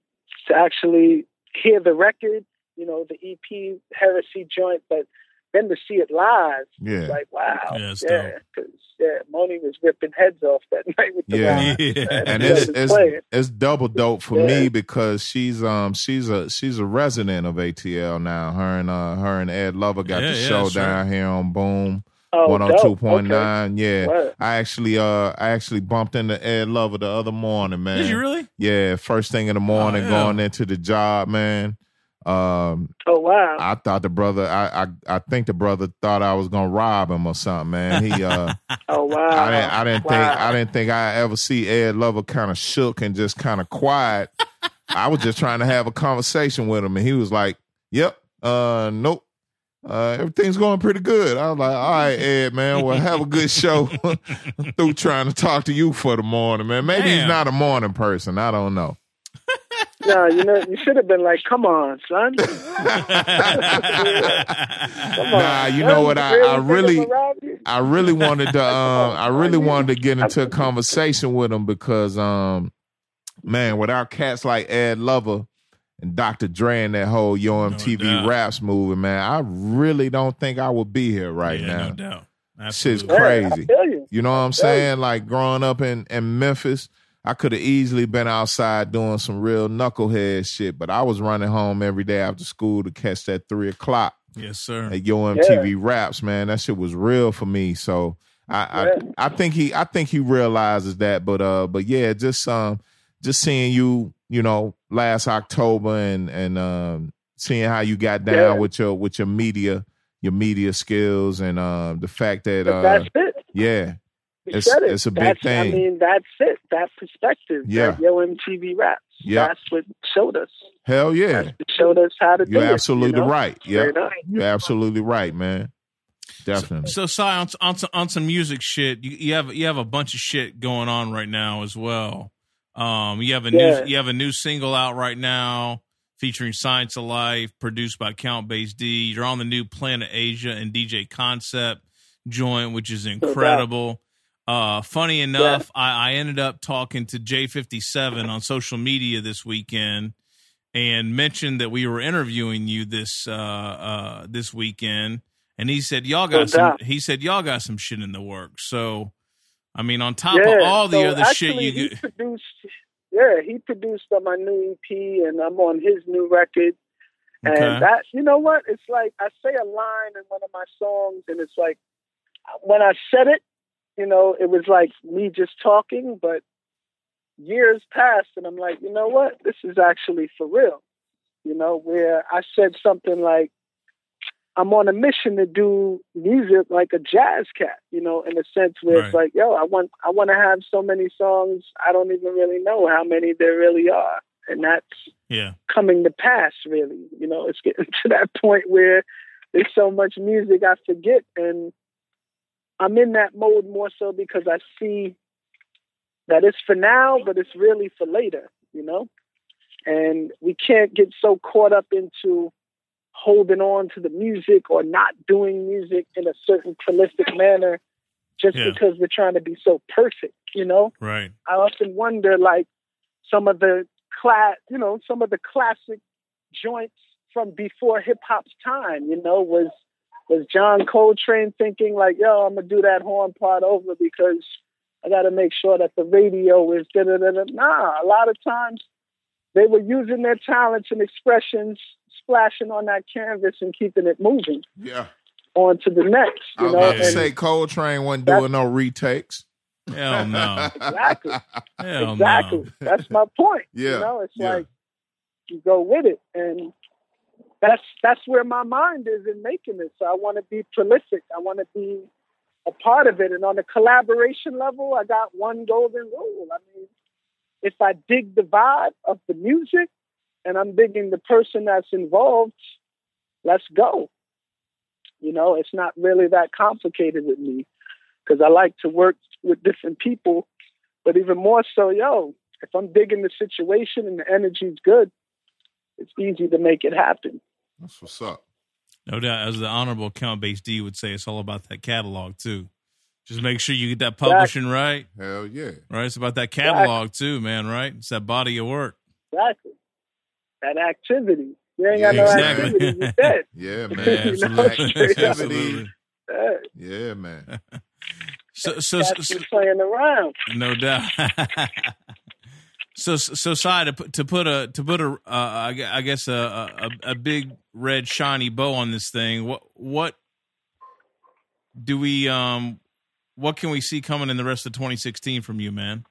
to actually hear the record you know the ep heresy joint but then to see it live Yeah. like wow Yeah, it's yeah because yeah Monie was ripping heads off that [laughs] night with the Yeah. Yeah. man. and it's it's it's double dope for Yeah. me because she's um she's a she's a resident of ATL now. Her and uh her and Ed Lover got Yeah, the yeah, show sure. down here on Boom oh, one hundred two point nine. Yeah, Word. I actually uh I actually bumped into Ed Lover the other morning, man. Did you really? Yeah, first thing in the morning, yeah. going into the job, man. Um, oh wow I thought the brother, I, I I think the brother thought I was gonna rob him or something, man. He uh. [laughs] oh wow I didn't. I didn't think. I didn't think I ever see Ed Lover kind of shook and just kind of quiet. I was just trying to have a conversation with him, and he was like, "Yep, uh, nope, uh, everything's going pretty good." I was like, "All right, Ed, man. Well, have a good show." [laughs] Through trying to talk to you for the morning, man. Maybe he's not a morning person. I don't know. No you know you should have been like come on son [laughs] come on Nah, you son. know what? I- really I really- I'ma rob you? I really wanted to [laughs] um I really wanted to get into a conversation with him because um man, without cats like Ed Lover and Dr. Dre and that whole Yo MTV doubt. Raps movie, man, I really don't think I would be here right yeah, now. no doubt. Absolutely. Yeah, I crazy. feel you. You know what I'm Yeah. saying? Like growing up in, in Memphis, I could have easily been outside doing some real knucklehead shit, but I was running home every day after school to catch that three o'clock Yes, sir. at Yo MTV Raps, man. That shit was real for me. So I, Yeah. I I think he I think he realizes that. But uh but yeah, just um just seeing you, you know, last October and and um seeing how you got down Yeah. with your with your media your media skills and um the fact that uh that's it. yeah You It's- said it. it's a big that's, thing. I mean, that's it. That perspective. Yeah. That Yo MTV raps. Yeah. That's what showed us. hell yeah It showed us how to do you're it. absolutely you know? right yeah you're absolutely right man definitely So, Sci, on, on, some- on some music shit, you, you have you have a bunch of shit going on right now as well. Um, you have a Yeah. new you have a new single out right now featuring Scienz of Life, produced by Count Bass D. You're on the new Planet Asia and DJ Concept joint, which is incredible. Uh, funny enough, I, I ended up talking to J57 on social media this weekend and mentioned that we were interviewing you this uh, uh, this weekend, and he said y'all got some. doubt. He said y'all got some shit in the works. So, I mean, on top of all the so other shit you he produced. Yeah, he produced on my new EP, and I'm on his new record. Okay. And that, you know what? It's like I say a line in one of my songs, and it's like when I said it, you know, it was like me just talking, but years passed, and I'm like, you know what? This is actually for real. You know, where I said something like, I'm on a mission to do music like a jazz cat, you know, in a sense where it's like, yo, I want I want to have so many songs, I don't even really know how many there really are. And that's yeah, coming to pass really. You know, it's getting [laughs] to that point where there's so much music I forget and I'm in that mode more so because I see that it's for now, but it's really for later, you know? And we can't get so caught up into holding on to the music or not doing music in a certain prolific manner just Yeah. because we're trying to be so perfect, you know? right. I often wonder, like some of the class, you know, some of the classic joints from before hip hop's time. You know, was was John Coltrane thinking like, "Yo, I'm gonna do that horn part over because I got to make sure that the radio is da da da da." Nah, a lot of times they were using their talents and expressions, splashing on that canvas and keeping it moving yeah on to the next. I You was know, about to and say Coltrane wasn't doing no retakes Hell no. exactly. Hell exactly. no. That's my point. Yeah, You know, it's yeah. like you go with it, and that's that's where my mind is in making it. So I want to be prolific. I want to be a part of it. And on the collaboration level, I got one golden rule. I mean, if I dig the vibe of the music, and I'm digging the person that's involved, let's go. You know, it's not really that complicated with me because I like to work with different people but even more so, yo, if I'm digging the situation and the energy's good, it's easy to make it happen. That's what's up. No doubt, as the honorable Count Bass D would say, it's all about that catalog too. Just make sure you get that publishing right. Hell yeah. Right, it's about that catalog too, man. Right, it's that body of work. Exactly. That activity. You ain't Yeah, got no exactly. activity, you dead. [laughs] Yeah, man. [laughs] You absolutely, straight up. absolutely. Yeah, Yeah, man. [laughs] So, so, That's so, playing around. no doubt. So, so, side to put to put a to put a uh, I I guess a, a a big red shiny bow on this thing. What what do we um what can we see coming in the rest of 2016 from you, man?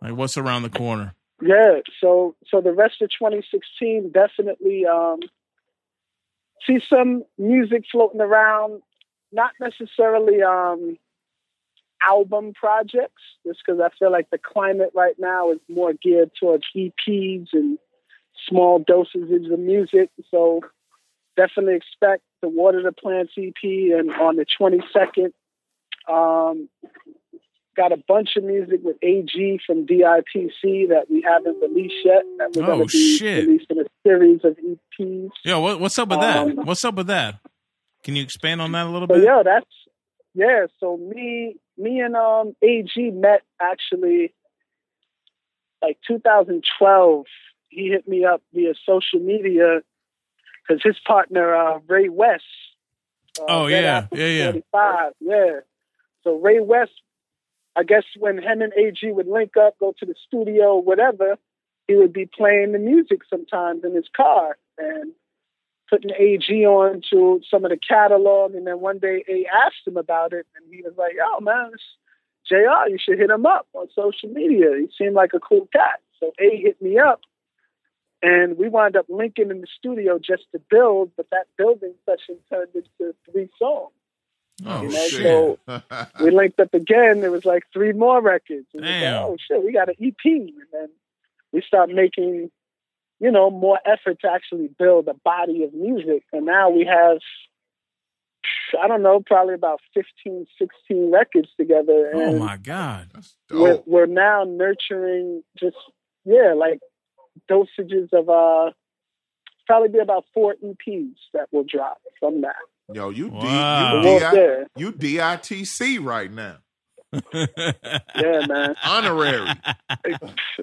Like what's around the corner? Yeah, so so the rest of 2016 definitely um, see some music floating around, not necessarily um, album projects, just because I feel like the climate right now is more geared towards EPs and small dosages of music. So definitely expect the Water the Plants EP and on the 22nd. Um, got a bunch of music with AG from DITC that we haven't released yet. That we're Oh, going to be shit. releasing a series of EPs. Yo, what, what's up with that? Um, What's up with that? Can you expand on that a little bit? yeah, that's yeah. So me, me and um AG met actually like 2012. he hit me up via social media because his partner uh, Ray West. Uh, Oh, yeah. Yeah, yeah. 45, yeah. So Ray West, I guess when him and AG would link up, go to the studio, whatever, he would be playing the music sometimes in his car and putting AG on to some of the catalog. And then one day A asked him about it, and he was like, "Yo, man, it's JR, you should hit him up on social media. He seemed like a cool cat." So A hit me up, and we wound up linking in the studio just to build. But that building session turned into three songs. Oh, You know, shit. so [laughs] we linked up again. There was like three more records. And we like, Damn. oh shit, we got an EP. And then we started making, you know, more effort to actually build a body of music. And now we have, I don't know, probably about 15, 16 records together. Oh my god. We're, we're now nurturing just, yeah, like dosages of, uh, probably be about four EPs that will drop from that. Yo, you Wow. D, you, Well, D, yeah, you DITC right now. [laughs] yeah, man. Honorary.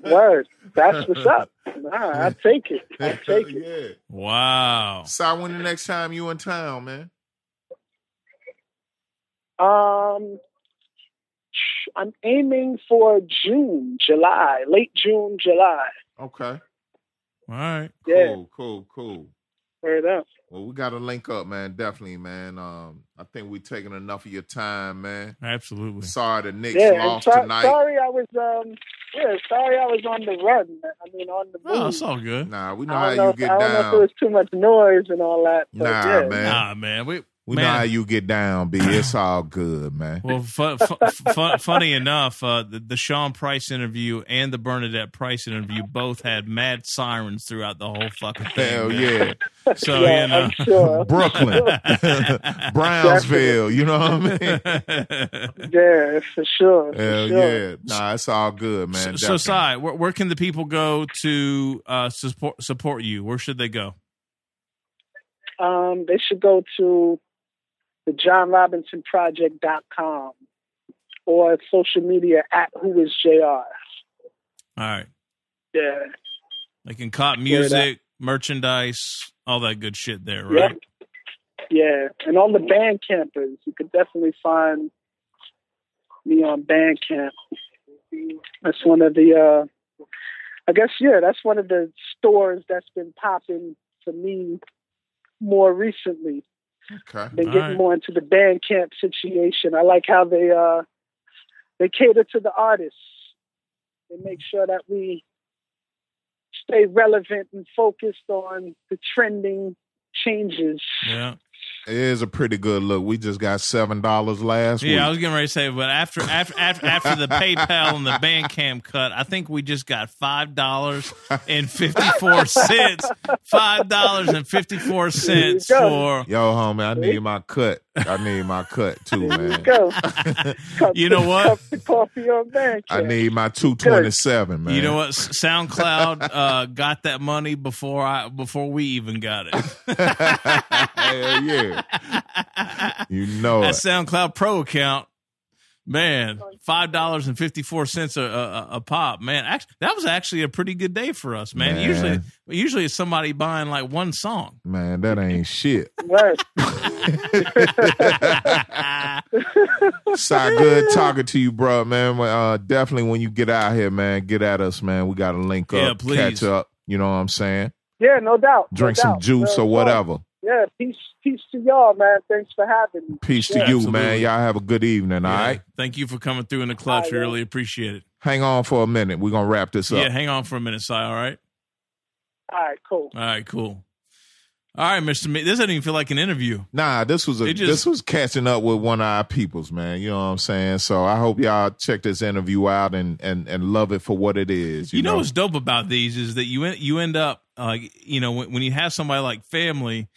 Word. That's what's up. Nah, I take it. I take it. yeah. wow. So when the next time you in town, man? Um, I'm aiming for June, July, late June, July. Okay. All right. Yeah. Cool, cool, cool. Word up. Well, we got to link up, man. Definitely, man. Um, I think we're taking enough of your time, man. Absolutely. Sorry the Knicks Yeah, lost so- tonight. sorry I was um yeah, sorry I was on the run. I mean on the move. Oh, it's all good. Nah, we know I how don't know you if, get I don't know if down. there was too much noise and all that. But Nah, yeah. man. Nah, man. We we man. know how you get down, B. It's all good, man. Well, fu- fu- fu- funny enough, uh, the, the Sean Price interview and the Bernadette Price interview both had mad sirens throughout the whole fucking thing. Hell man. yeah. So yeah, you know. I'm sure. [laughs] Brooklyn, [laughs] Brownsville, you know what I mean? [laughs] yeah, for sure. For Hell sure. yeah. Nah, it's all good, man. so, so Sci, where, where can the people go to uh, support support you? Where should they go? Um, they should go to the John Robinson johnrobinsonproject.com or social media at who is JR. All right, Yeah. they can cop music, merchandise, all that good shit there, right? Yeah. And on the band campers, you could definitely find me on Bandcamp. That's one of the uh I guess yeah, that's one of the stores that's been popping for me more recently. Okay. All getting right. more into the Bandcamp situation. I like how they uh they cater to the artists. They make sure that we stay relevant and focused on the trending changes. Yeah, It is a pretty good look. We just got seven dollars last week. yeah. I was getting ready to say, but after after after, after the PayPal and the Bandcamp cut, I think we just got five dollars and fifty four cents. Five dollars and fifty four cents for Yo, homie, I need my cut. I need my cut too, There you man. go. [laughs] You know what? Coffee on Bandcamp. I need my two twenty seven, man. You know what? SoundCloud uh, got that money before I before we even got it. [laughs] Hell yeah. [laughs] You know that it. SoundCloud Pro account, man, five dollars and fifty four cents a, a, a pop. Man, actually, that was actually a pretty good day for us, man. Man. Usually, usually it's somebody buying like one song. Man, that ain't shit. [laughs] Right. [laughs] Sci, good talking to you, bro, man. Uh, definitely when you get out here, man, get at us, man. We got to link up, Yeah, please. catch up. You know what I'm saying? Yeah, no doubt. no Drink some doubt. juice No or doubt. whatever. Yeah, peace, peace to y'all, man. Thanks for having me. Peace to Yeah, you, absolutely. man. Y'all have a good evening, all Yeah. right? Thank you for coming through in the clutch. All We really appreciate it. Hang on for a minute. We're going to wrap this up. Yeah, hang on for a minute, Sci. All right. All right, cool. All right. Cool. All right, Mister. Mi- This doesn't even feel like an interview. Nah, this was a just- this was catching up with one of our peoples, man. You know what I'm saying? So I hope y'all check this interview out and and and love it for what it is. You, You, know, what's dope about these is that you you end up uh, you know when, when you have somebody like family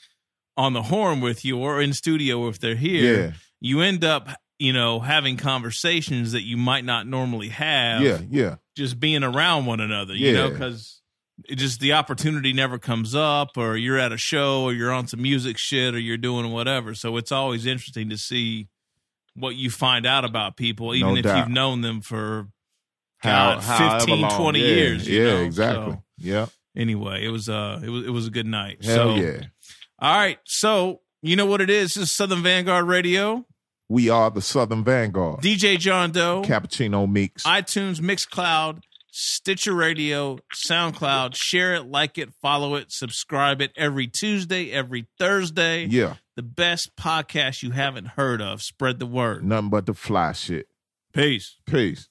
on the horn with you or in studio if they're here, Yeah. you end up you know having conversations that you might not normally have. Yeah, yeah. just being around one another. You know, because it just the opportunity never comes up, or you're at a show, or you're on some music shit, or you're doing whatever. So it's always interesting to see what you find out about people, even No if doubt. you've known them for How, God, however 15, long. 20 yeah, years, you Yeah, know, exactly. so- Yeah. anyway, it was uh it was it was a good night. Hell so, yeah. All right, so you know what it is? This is Southern Vanguard Radio. We are the Southern Vanguard. DJ John Doe, Cappuccino Meeks. iTunes, Mixcloud, Stitcher Radio, SoundCloud. Share it, like it, follow it, subscribe it every Tuesday, every Thursday. yeah. The best podcast you haven't heard of. Spread the word. Nothing but the fly shit. Peace. Peace.